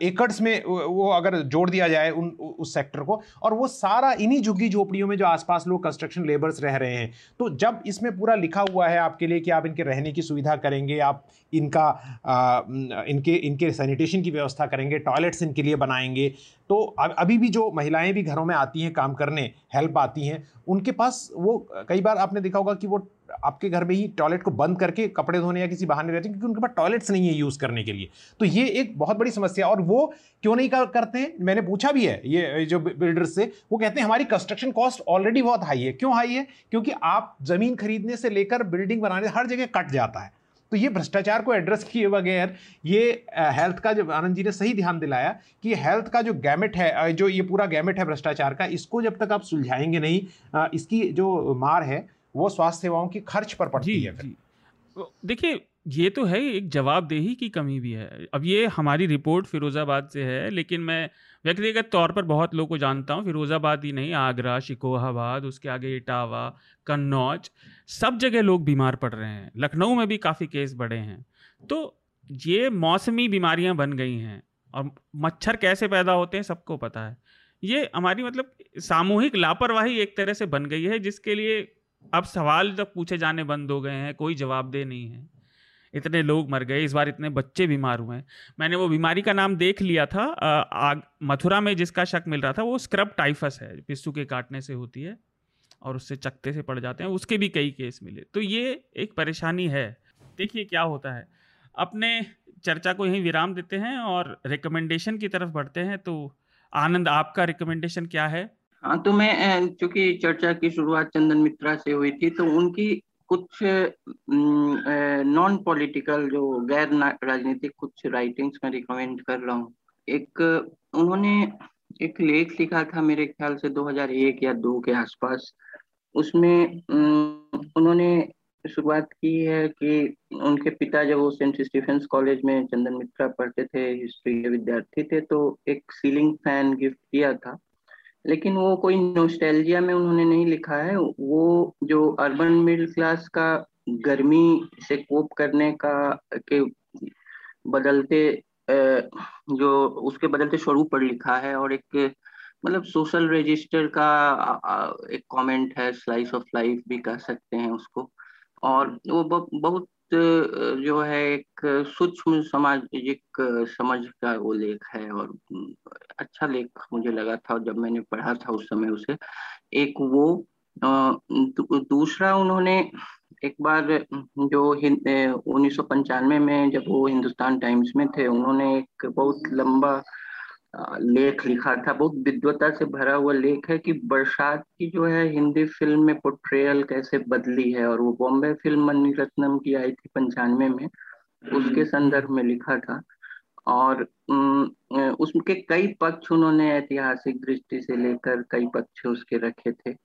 एकड़्स में वो अगर जोड़ दिया जाए उन उस सेक्टर को और वो सारा इन्हीं झुग्गी झोपड़ियों में जो आसपास लोग कंस्ट्रक्शन लेबर्स रह रहे हैं। तो जब इसमें पूरा लिखा हुआ है आपके लिए कि आप इनके रहने की सुविधा करेंगे आप इनका आ, इनके इनके सैनिटेशन की व्यवस्था करेंगे टॉयलेट्स इनके लिए बनाएँगे तो अभी भी जो महिलाएँ भी घरों में आती हैं काम करने हेल्प आती हैं उनके पास वो कई बार आपने देखा होगा कि वो आपके घर में ही टॉयलेट को बंद करके कपड़े धोने या किसी बहाने रहते हैं क्योंकि उनके पास टॉयलेट्स नहीं है यूज़ करने के लिए। तो ये एक बहुत बड़ी समस्या और वो क्यों नहीं कर, करते हैं? मैंने पूछा भी है ये जो बिल्डर्स से वो कहते हैं हमारी कंस्ट्रक्शन कॉस्ट ऑलरेडी बहुत हाई है। क्यों हाई है? क्योंकि आप ज़मीन खरीदने से लेकर बिल्डिंग बनाने हर जगह कट जाता है। तो ये भ्रष्टाचार को एड्रेस किए बगैर ये हेल्थ का जब आनंद जी ने सही ध्यान दिलाया कि हेल्थ का जो गैमेट है जो ये पूरा गैमेट है भ्रष्टाचार का इसको जब तक आप सुलझाएँगे नहीं इसकी जो मार है वो स्वास्थ्य सेवाओं की खर्च पर पड़ती है देखिए ये तो है एक जवाबदेही की कमी भी है। अब ये हमारी रिपोर्ट फिरोज़ाबाद से है लेकिन मैं व्यक्तिगत तौर पर बहुत लोगों को जानता हूँ फिरोज़ाबाद ही नहीं आगरा शिकोहाबाद उसके आगे इटावा कन्नौज सब जगह लोग बीमार पड़ रहे हैं। लखनऊ में भी काफ़ी केस बढ़े हैं। तो ये मौसमी बीमारियाँ बन गई हैं और मच्छर कैसे पैदा होते हैं सबको पता है। ये हमारी मतलब सामूहिक लापरवाही एक तरह से बन गई है जिसके लिए अब सवाल जब पूछे जाने बंद हो गए हैं, कोई जवाबदेह नहीं है। इतने लोग मर गए, इस बार इतने बच्चे बीमार हुए हैं। मैंने वो बीमारी का नाम देख लिया था आग, मथुरा में जिसका शक मिल रहा था, वो स्क्रब टाइफस है, पिस्सू के काटने से होती है और उससे चकते से पड़ जाते हैं, उसके भी कई केस मिले। तो ये एक परेशानी है। देखिए क्या होता है, अपने चर्चा को यहीं विराम देते हैं और रिकमेंडेशन की तरफ़ बढ़ते हैं तो आनंद, आपका रिकमेंडेशन क्या है? हाँ तो मैं चूँकि चर्चा की शुरुआत चंदन मित्रा से हुई थी तो उनकी कुछ नॉन पॉलिटिकल जो गैर राजनीतिक कुछ राइटिंग्स में रिकमेंड कर रहा हूँ। एक, उन्होंने एक लेख लिखा था मेरे ख्याल से 2001 या 2 के आसपास। उसमें उन्होंने शुरुआत की है कि उनके पिता जब वो सेंट स्टीफेंस कॉलेज में चंदन मित्रा पढ़ते थे, हिस्ट्री के विद्यार्थी थे तो एक सीलिंग फ़ैन गिफ्ट किया था। लेकिन वो कोई नोस्टैल्जिया में उन्होंने नहीं लिखा है। वो जो अर्बन मिडिल क्लास का गर्मी से कोप करने का, के बदलते जो उसके बदलते स्वरूप पर लिखा है और एक मतलब सोशल रजिस्टर का एक कमेंट है स्लाइस ऑफ़ लाइफ भी कह सकते हैं उसको। और वो बहुत जो है एक सूक्ष्म सामाजिक समझ का वो लेख है और अच्छा लेख मुझे लगा था जब मैंने पढ़ा था उस समय उसे। एक वो दूसरा उन्होंने एक बार जो उन्नीस सौ पंचानवे में जब वो हिंदुस्तान टाइम्स में थे, उन्होंने एक बहुत लंबा लेख लिखा था। बहुत विद्वता से भरा हुआ लेख है कि बरसात की जो है हिंदी फ़िल्म में पोर्ट्रेयल कैसे बदली है और वो बॉम्बे फ़िल्म मणिरत्नम की आई थी पंचानवे में, उसके संदर्भ में लिखा था। और उसके कई पक्ष उन्होंने ऐतिहासिक दृष्टि से लेकर कई पक्ष उसके रखे थे।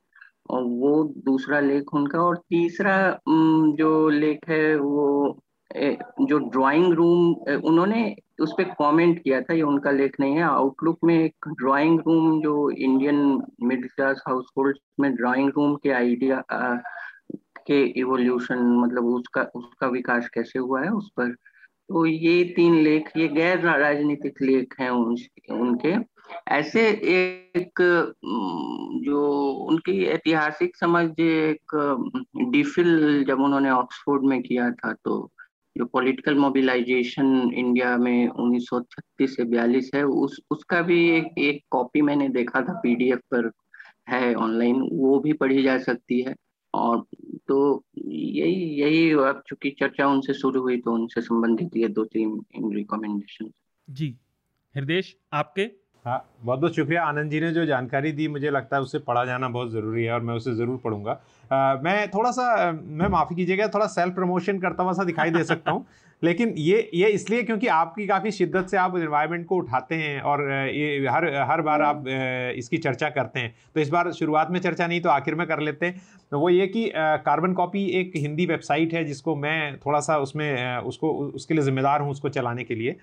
और वो दूसरा लेख उनका और तीसरा जो लेख है वो जो ड्राइंग रूम उन्होंने उस पर कॉमेंट किया था ये उनका लेख नहीं है आउटलुक में एक ड्राइंग रूम जो Indian middle class household में ड्राइंग रूम के आइडिया के इवोल्यूशन मतलब उसका उसका विकास कैसे हुआ है उस पर। तो ये तीन लेख ये गैर राजनीतिक लेख हैं उन, उनके। ऐसे एक जो उनकी ऐतिहासिक समझ एक डिफिल जब उन्होंने ऑक्सफोर्ड में किया था तो जो पॉलिटिकल मोबिलाइजेशन इंडिया में 1936 से 42 है, उस, उसका भी एक एक कॉपी मैंने देखा था पीडीएफ पर है ऑनलाइन वो भी पढ़ी जा सकती है। और तो यही यही अब चूँकि चर्चा उनसे शुरू हुई तो उनसे संबंधित ये दो तीन इन रिकमेंडेशन जी हृदय आपके? हाँ बहुत बहुत शुक्रिया। आनंद जी ने जो जानकारी दी, मुझे लगता है उसे पढ़ा जाना बहुत ज़रूरी है और मैं उसे ज़रूर पढ़ूँगा। मैं थोड़ा सा मैं माफ़ी कीजिएगा, थोड़ा सेल्फ प्रमोशन करता हुआ सा दिखाई दे सकता हूँ। लेकिन ये ये इसलिए क्योंकि आपकी काफ़ी शिद्दत से आप इन्वायरमेंट को उठाते हैं और ये हर हर बार आप इसकी चर्चा करते हैं। तो इस बार शुरुआत में चर्चा नहीं तो आखिर में कर लेते हैं। तो वो ये कि कार्बन कॉपी एक हिंदी वेबसाइट है, जिसको मैं थोड़ा सा उसमें उसको, उसके लिए ज़िम्मेदार हूँ उसको चलाने के लिए।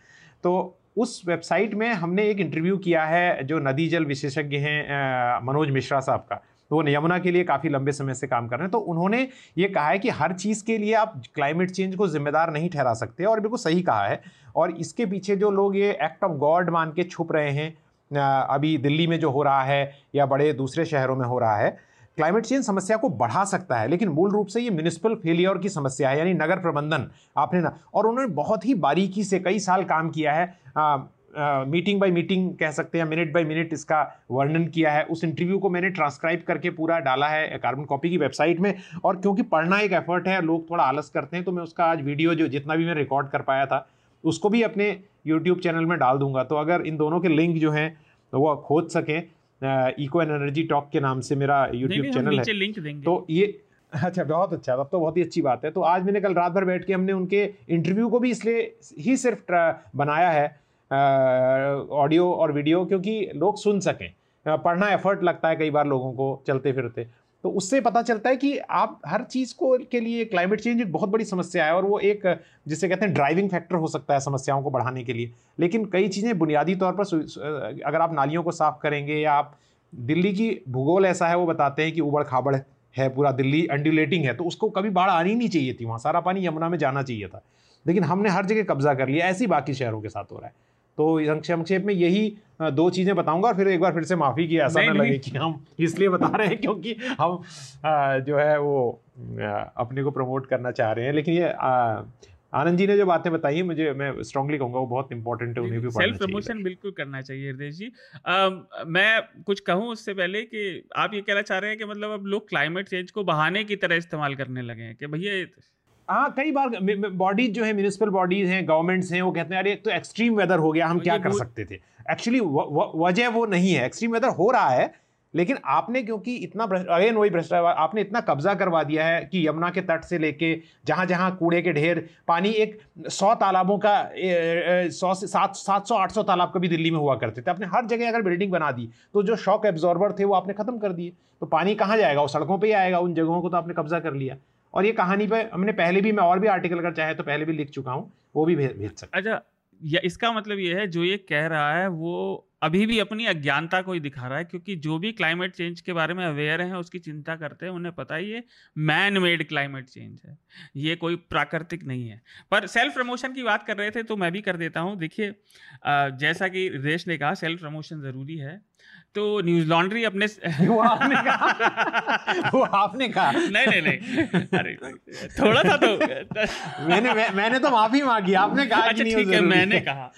तो उस वेबसाइट में हमने एक इंटरव्यू किया है जो नदी जल विशेषज्ञ हैं मनोज मिश्रा साहब का। तो वो यमुना के लिए काफ़ी लंबे समय से काम कर रहे हैं। तो उन्होंने ये कहा है कि हर चीज़ के लिए आप क्लाइमेट चेंज को जिम्मेदार नहीं ठहरा सकते और बिल्कुल सही कहा है। और इसके पीछे जो लोग ये एक्ट ऑफ़ गॉड मान के छुप रहे हैं अभी दिल्ली में जो हो रहा है या बड़े दूसरे शहरों में हो रहा है क्लाइमेट चेंज समस्या को बढ़ा सकता है, लेकिन मूल रूप से ये म्यूनिसिपल फेलियर की समस्या है, यानी नगर प्रबंधन आपने ना। और उन्होंने बहुत ही बारीकी से कई साल काम किया है मीटिंग बाय मीटिंग कह सकते हैं मिनट बाय मिनट इसका वर्णन किया है। उस इंटरव्यू को मैंने ट्रांसक्राइब करके पूरा डाला है कार्बन कॉपी की वेबसाइट में। और क्योंकि पढ़ना एक एफर्ट है लोग थोड़ा आलस करते हैं तो मैं उसका आज वीडियो जो जितना भी मैं रिकॉर्ड कर पाया था उसको भी अपने यूट्यूब चैनल में डाल दूँगा। तो अगर इन दोनों के लिंक जो हैं तो वो खोज सकें। इको एंड एनर्जी टॉक के नाम से मेरा यूट्यूब चैनल है। लिंक देंगे। तो ये अच्छा बहुत अच्छा तब तो बहुत ही अच्छी बात है। तो आज मैंने कल रात भर बैठ के हमने उनके इंटरव्यू को भी इसलिए ही सिर्फ़ बनाया है। ऑडियो और वीडियो, क्योंकि लोग सुन सकें। पढ़ना एफर्ट लगता है कई बार लोगों को चलते फिरते तो उससे पता चलता है कि आप हर चीज़ को के लिए क्लाइमेट चेंज एक बहुत बड़ी समस्या है और वो एक, जिसे कहते हैं ड्राइविंग फैक्टर हो सकता है समस्याओं को बढ़ाने के लिए। लेकिन कई चीज़ें बुनियादी तौर पर अगर आप नालियों को साफ़ करेंगे या आप, दिल्ली की भूगोल ऐसा है, वो बताते हैं कि उबड़ खाबड़ है, पूरा दिल्ली अंडुलेटिंग है तो उसको कभी बाढ़ आनी नहीं चाहिए थी वहाँ। सारा पानी यमुना में जाना चाहिए था। लेकिन हमने हर जगह कब्जा कर लिया, ऐसी बाकी शहरों के साथ हो रहा है। तो संक्षेप में यही दो चीज़ें बताऊँगा और फिर एक बार फिर से माफ़ी की ऐसा ना लगे कि हम इसलिए बता रहे हैं क्योंकि हम जो है वो अपने को प्रमोट करना चाह रहे हैं। लेकिन ये आनंद जी ने जो बातें बताई है मुझे मैं स्ट्रांगली कहूँगा वो बहुत इंपॉर्टेंट है उन्हें भी सेल्फ प्रमोशन बिल्कुल करना चाहिए हृदय जी। आ, मैं कुछ कहूँ उससे पहले कि आप ये कहना चाह रहे हैं कि मतलब अब लोग क्लाइमेट चेंज को बहाने की तरह इस्तेमाल करने लगे हैं कि भैया हाँ कई बार बॉडीज जो है म्यूनिसिपल बॉडीज हैं गवर्नमेंट्स हैं वो कहते हैं अरे एक तो एक्सट्रीम वेदर हो गया हम क्या कर सकते थे? एक्चुअली वजह वो नहीं है। एक्सट्रीम वेदर हो रहा है लेकिन आपने क्योंकि इतना अगेन वही भ्रष्टाचार आपने इतना कब्जा करवा दिया है कि यमुना के तट से लेके जहाँ जहाँ कूड़े के ढेर पानी एक सौ तालाबों का सौ से सात सात सौ आठ सौ तालाब कभी दिल्ली में हुआ करते थे। आपने हर जगह अगर बिल्डिंग बना दी तो जो शॉक एब्जॉर्बर थे वो आपने ख़त्म कर दिए। तो पानी कहाँ जाएगा? वो सड़कों पर ही आएगा उन जगहों को तो आपने कब्जा कर लिया। और ये कहानी पे हमने पहले भी, मैं और भी आर्टिकल अगर चाहे तो पहले भी लिख चुका हूँ, वो भी भेज सकते अच्छा या इसका मतलब ये है, जो ये कह रहा है, वो अभी भी अपनी अज्ञानता को ही दिखा रहा है, क्योंकि जो भी क्लाइमेट चेंज के बारे में अवेयर हैं, उसकी चिंता करते हैं, उन्हें पता ही है मैन मेड क्लाइमेट चेंज है। ये कोई प्राकृतिक नहीं है। पर सेल्फ प्रमोशन की बात कर रहे थे तो मैं भी कर देता हूँ। देखिए जैसा कि रेश ने कहा सेल्फ प्रमोशन ज़रूरी है। तो न्यूज़ लॉन्ड्री अपने वो आपने कहा। वो आपने कहा। नहीं नहीं नहीं। अरे थोड़ा सा तो मैंने मैं, मैंने तो माफ़ी मांगी। आपने कहा अच्छा ठीक है मैंने कहा।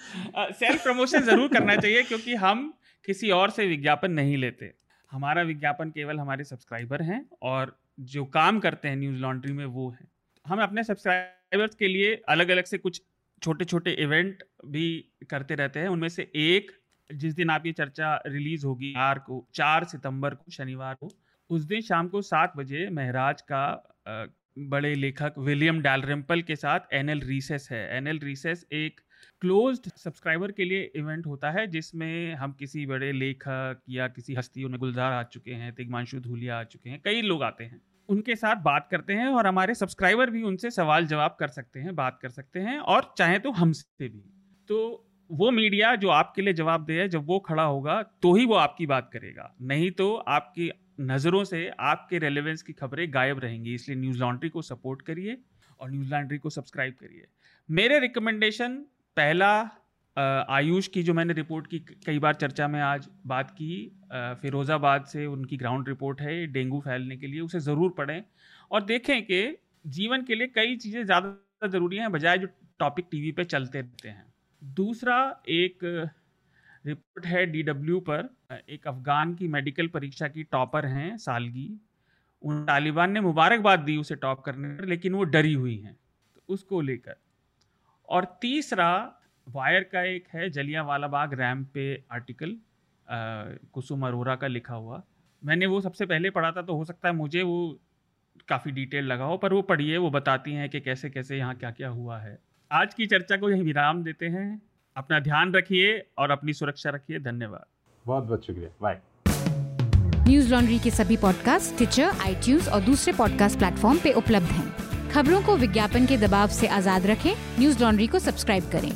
सेल्फ प्रमोशन ज़रूर करना चाहिए क्योंकि हम किसी और से विज्ञापन नहीं लेते। हमारा विज्ञापन केवल हमारे सब्सक्राइबर हैं और जो काम करते हैं न्यूज़ लॉन्ड्री में वो है। हम अपने सब्सक्राइबर्स के लिए अलग अलग से कुछ छोटे छोटे इवेंट भी करते रहते हैं। उनमें से एक जिस दिन आप ये चर्चा रिलीज़ होगी चार को, चार सितंबर को, शनिवार को, उस दिन शाम को सात बजे महराज का बड़े लेखक विलियम डैलरेम्पल के साथ एनएल रीसेस है। एनएल रीसेस एक क्लोज्ड सब्सक्राइबर के लिए इवेंट होता है, जिसमें हम किसी बड़े लेखक या किसी हस्ती उन्हें गुलजार आ चुके हैं, तिगमांशु धूलिया आ चुके हैं, कई लोग आते हैं। उनके साथ बात करते हैं और हमारे सब्सक्राइबर भी उनसे सवाल जवाब कर सकते हैं, बात कर सकते हैं और चाहे तो हमसे भी। तो वो मीडिया जो आपके लिए जवाब दे जब वो खड़ा होगा तो ही वो आपकी बात करेगा। नहीं तो आपकी नज़रों से आपके रेलेवेंस की खबरें गायब रहेंगी। इसलिए न्यूज़ लॉन्ड्री को सपोर्ट करिए और न्यूज़ लॉन्ड्री को सब्सक्राइब करिए। मेरे रिकमेंडेशन पहला आयुष की जो मैंने रिपोर्ट की कई बार चर्चा में आज बात की फिरोज़ाबाद से उनकी ग्राउंड रिपोर्ट है, डेंगू फैलने के लिए, उसे ज़रूर पढ़ें और देखें कि जीवन के लिए कई चीज़ें ज़्यादा ज़रूरी हैं, बजाय जो टॉपिक टीवी पे चलते रहते हैं। दूसरा एक रिपोर्ट है डीडब्ल्यू पर, एक अफगान की मेडिकल परीक्षा की टॉपर हैं सालगी। उन तालिबान ने मुबारकबाद दी उसे टॉप करने पर, लेकिन वो डरी हुई हैं। तो उसको लेकर। और तीसरा वायर का एक है जलिया वाला बाग रैम पे आर्टिकल कुसुम अरोरा का लिखा हुआ। मैंने वो सबसे पहले पढ़ा था तो हो सकता है मुझे वो काफ़ी डिटेल लगा हो, पर वो पढ़िए, वो बताती हैं कि कैसे कैसे यहाँ क्या क्या हुआ है। आज की चर्चा को यही विराम देते हैं। अपना ध्यान रखिए और अपनी सुरक्षा रखिए। धन्यवाद। बहुत बहुत शुक्रिया। बाय न्यूज़ लॉन्ड्री के सभी पॉडकास्ट ट्विटर आई और दूसरे पॉडकास्ट प्लेटफॉर्म पे उपलब्ध हैं। खबरों को विज्ञापन के दबाव से आज़ाद रखें। न्यूज़ लॉन्ड्री को सब्सक्राइब करें।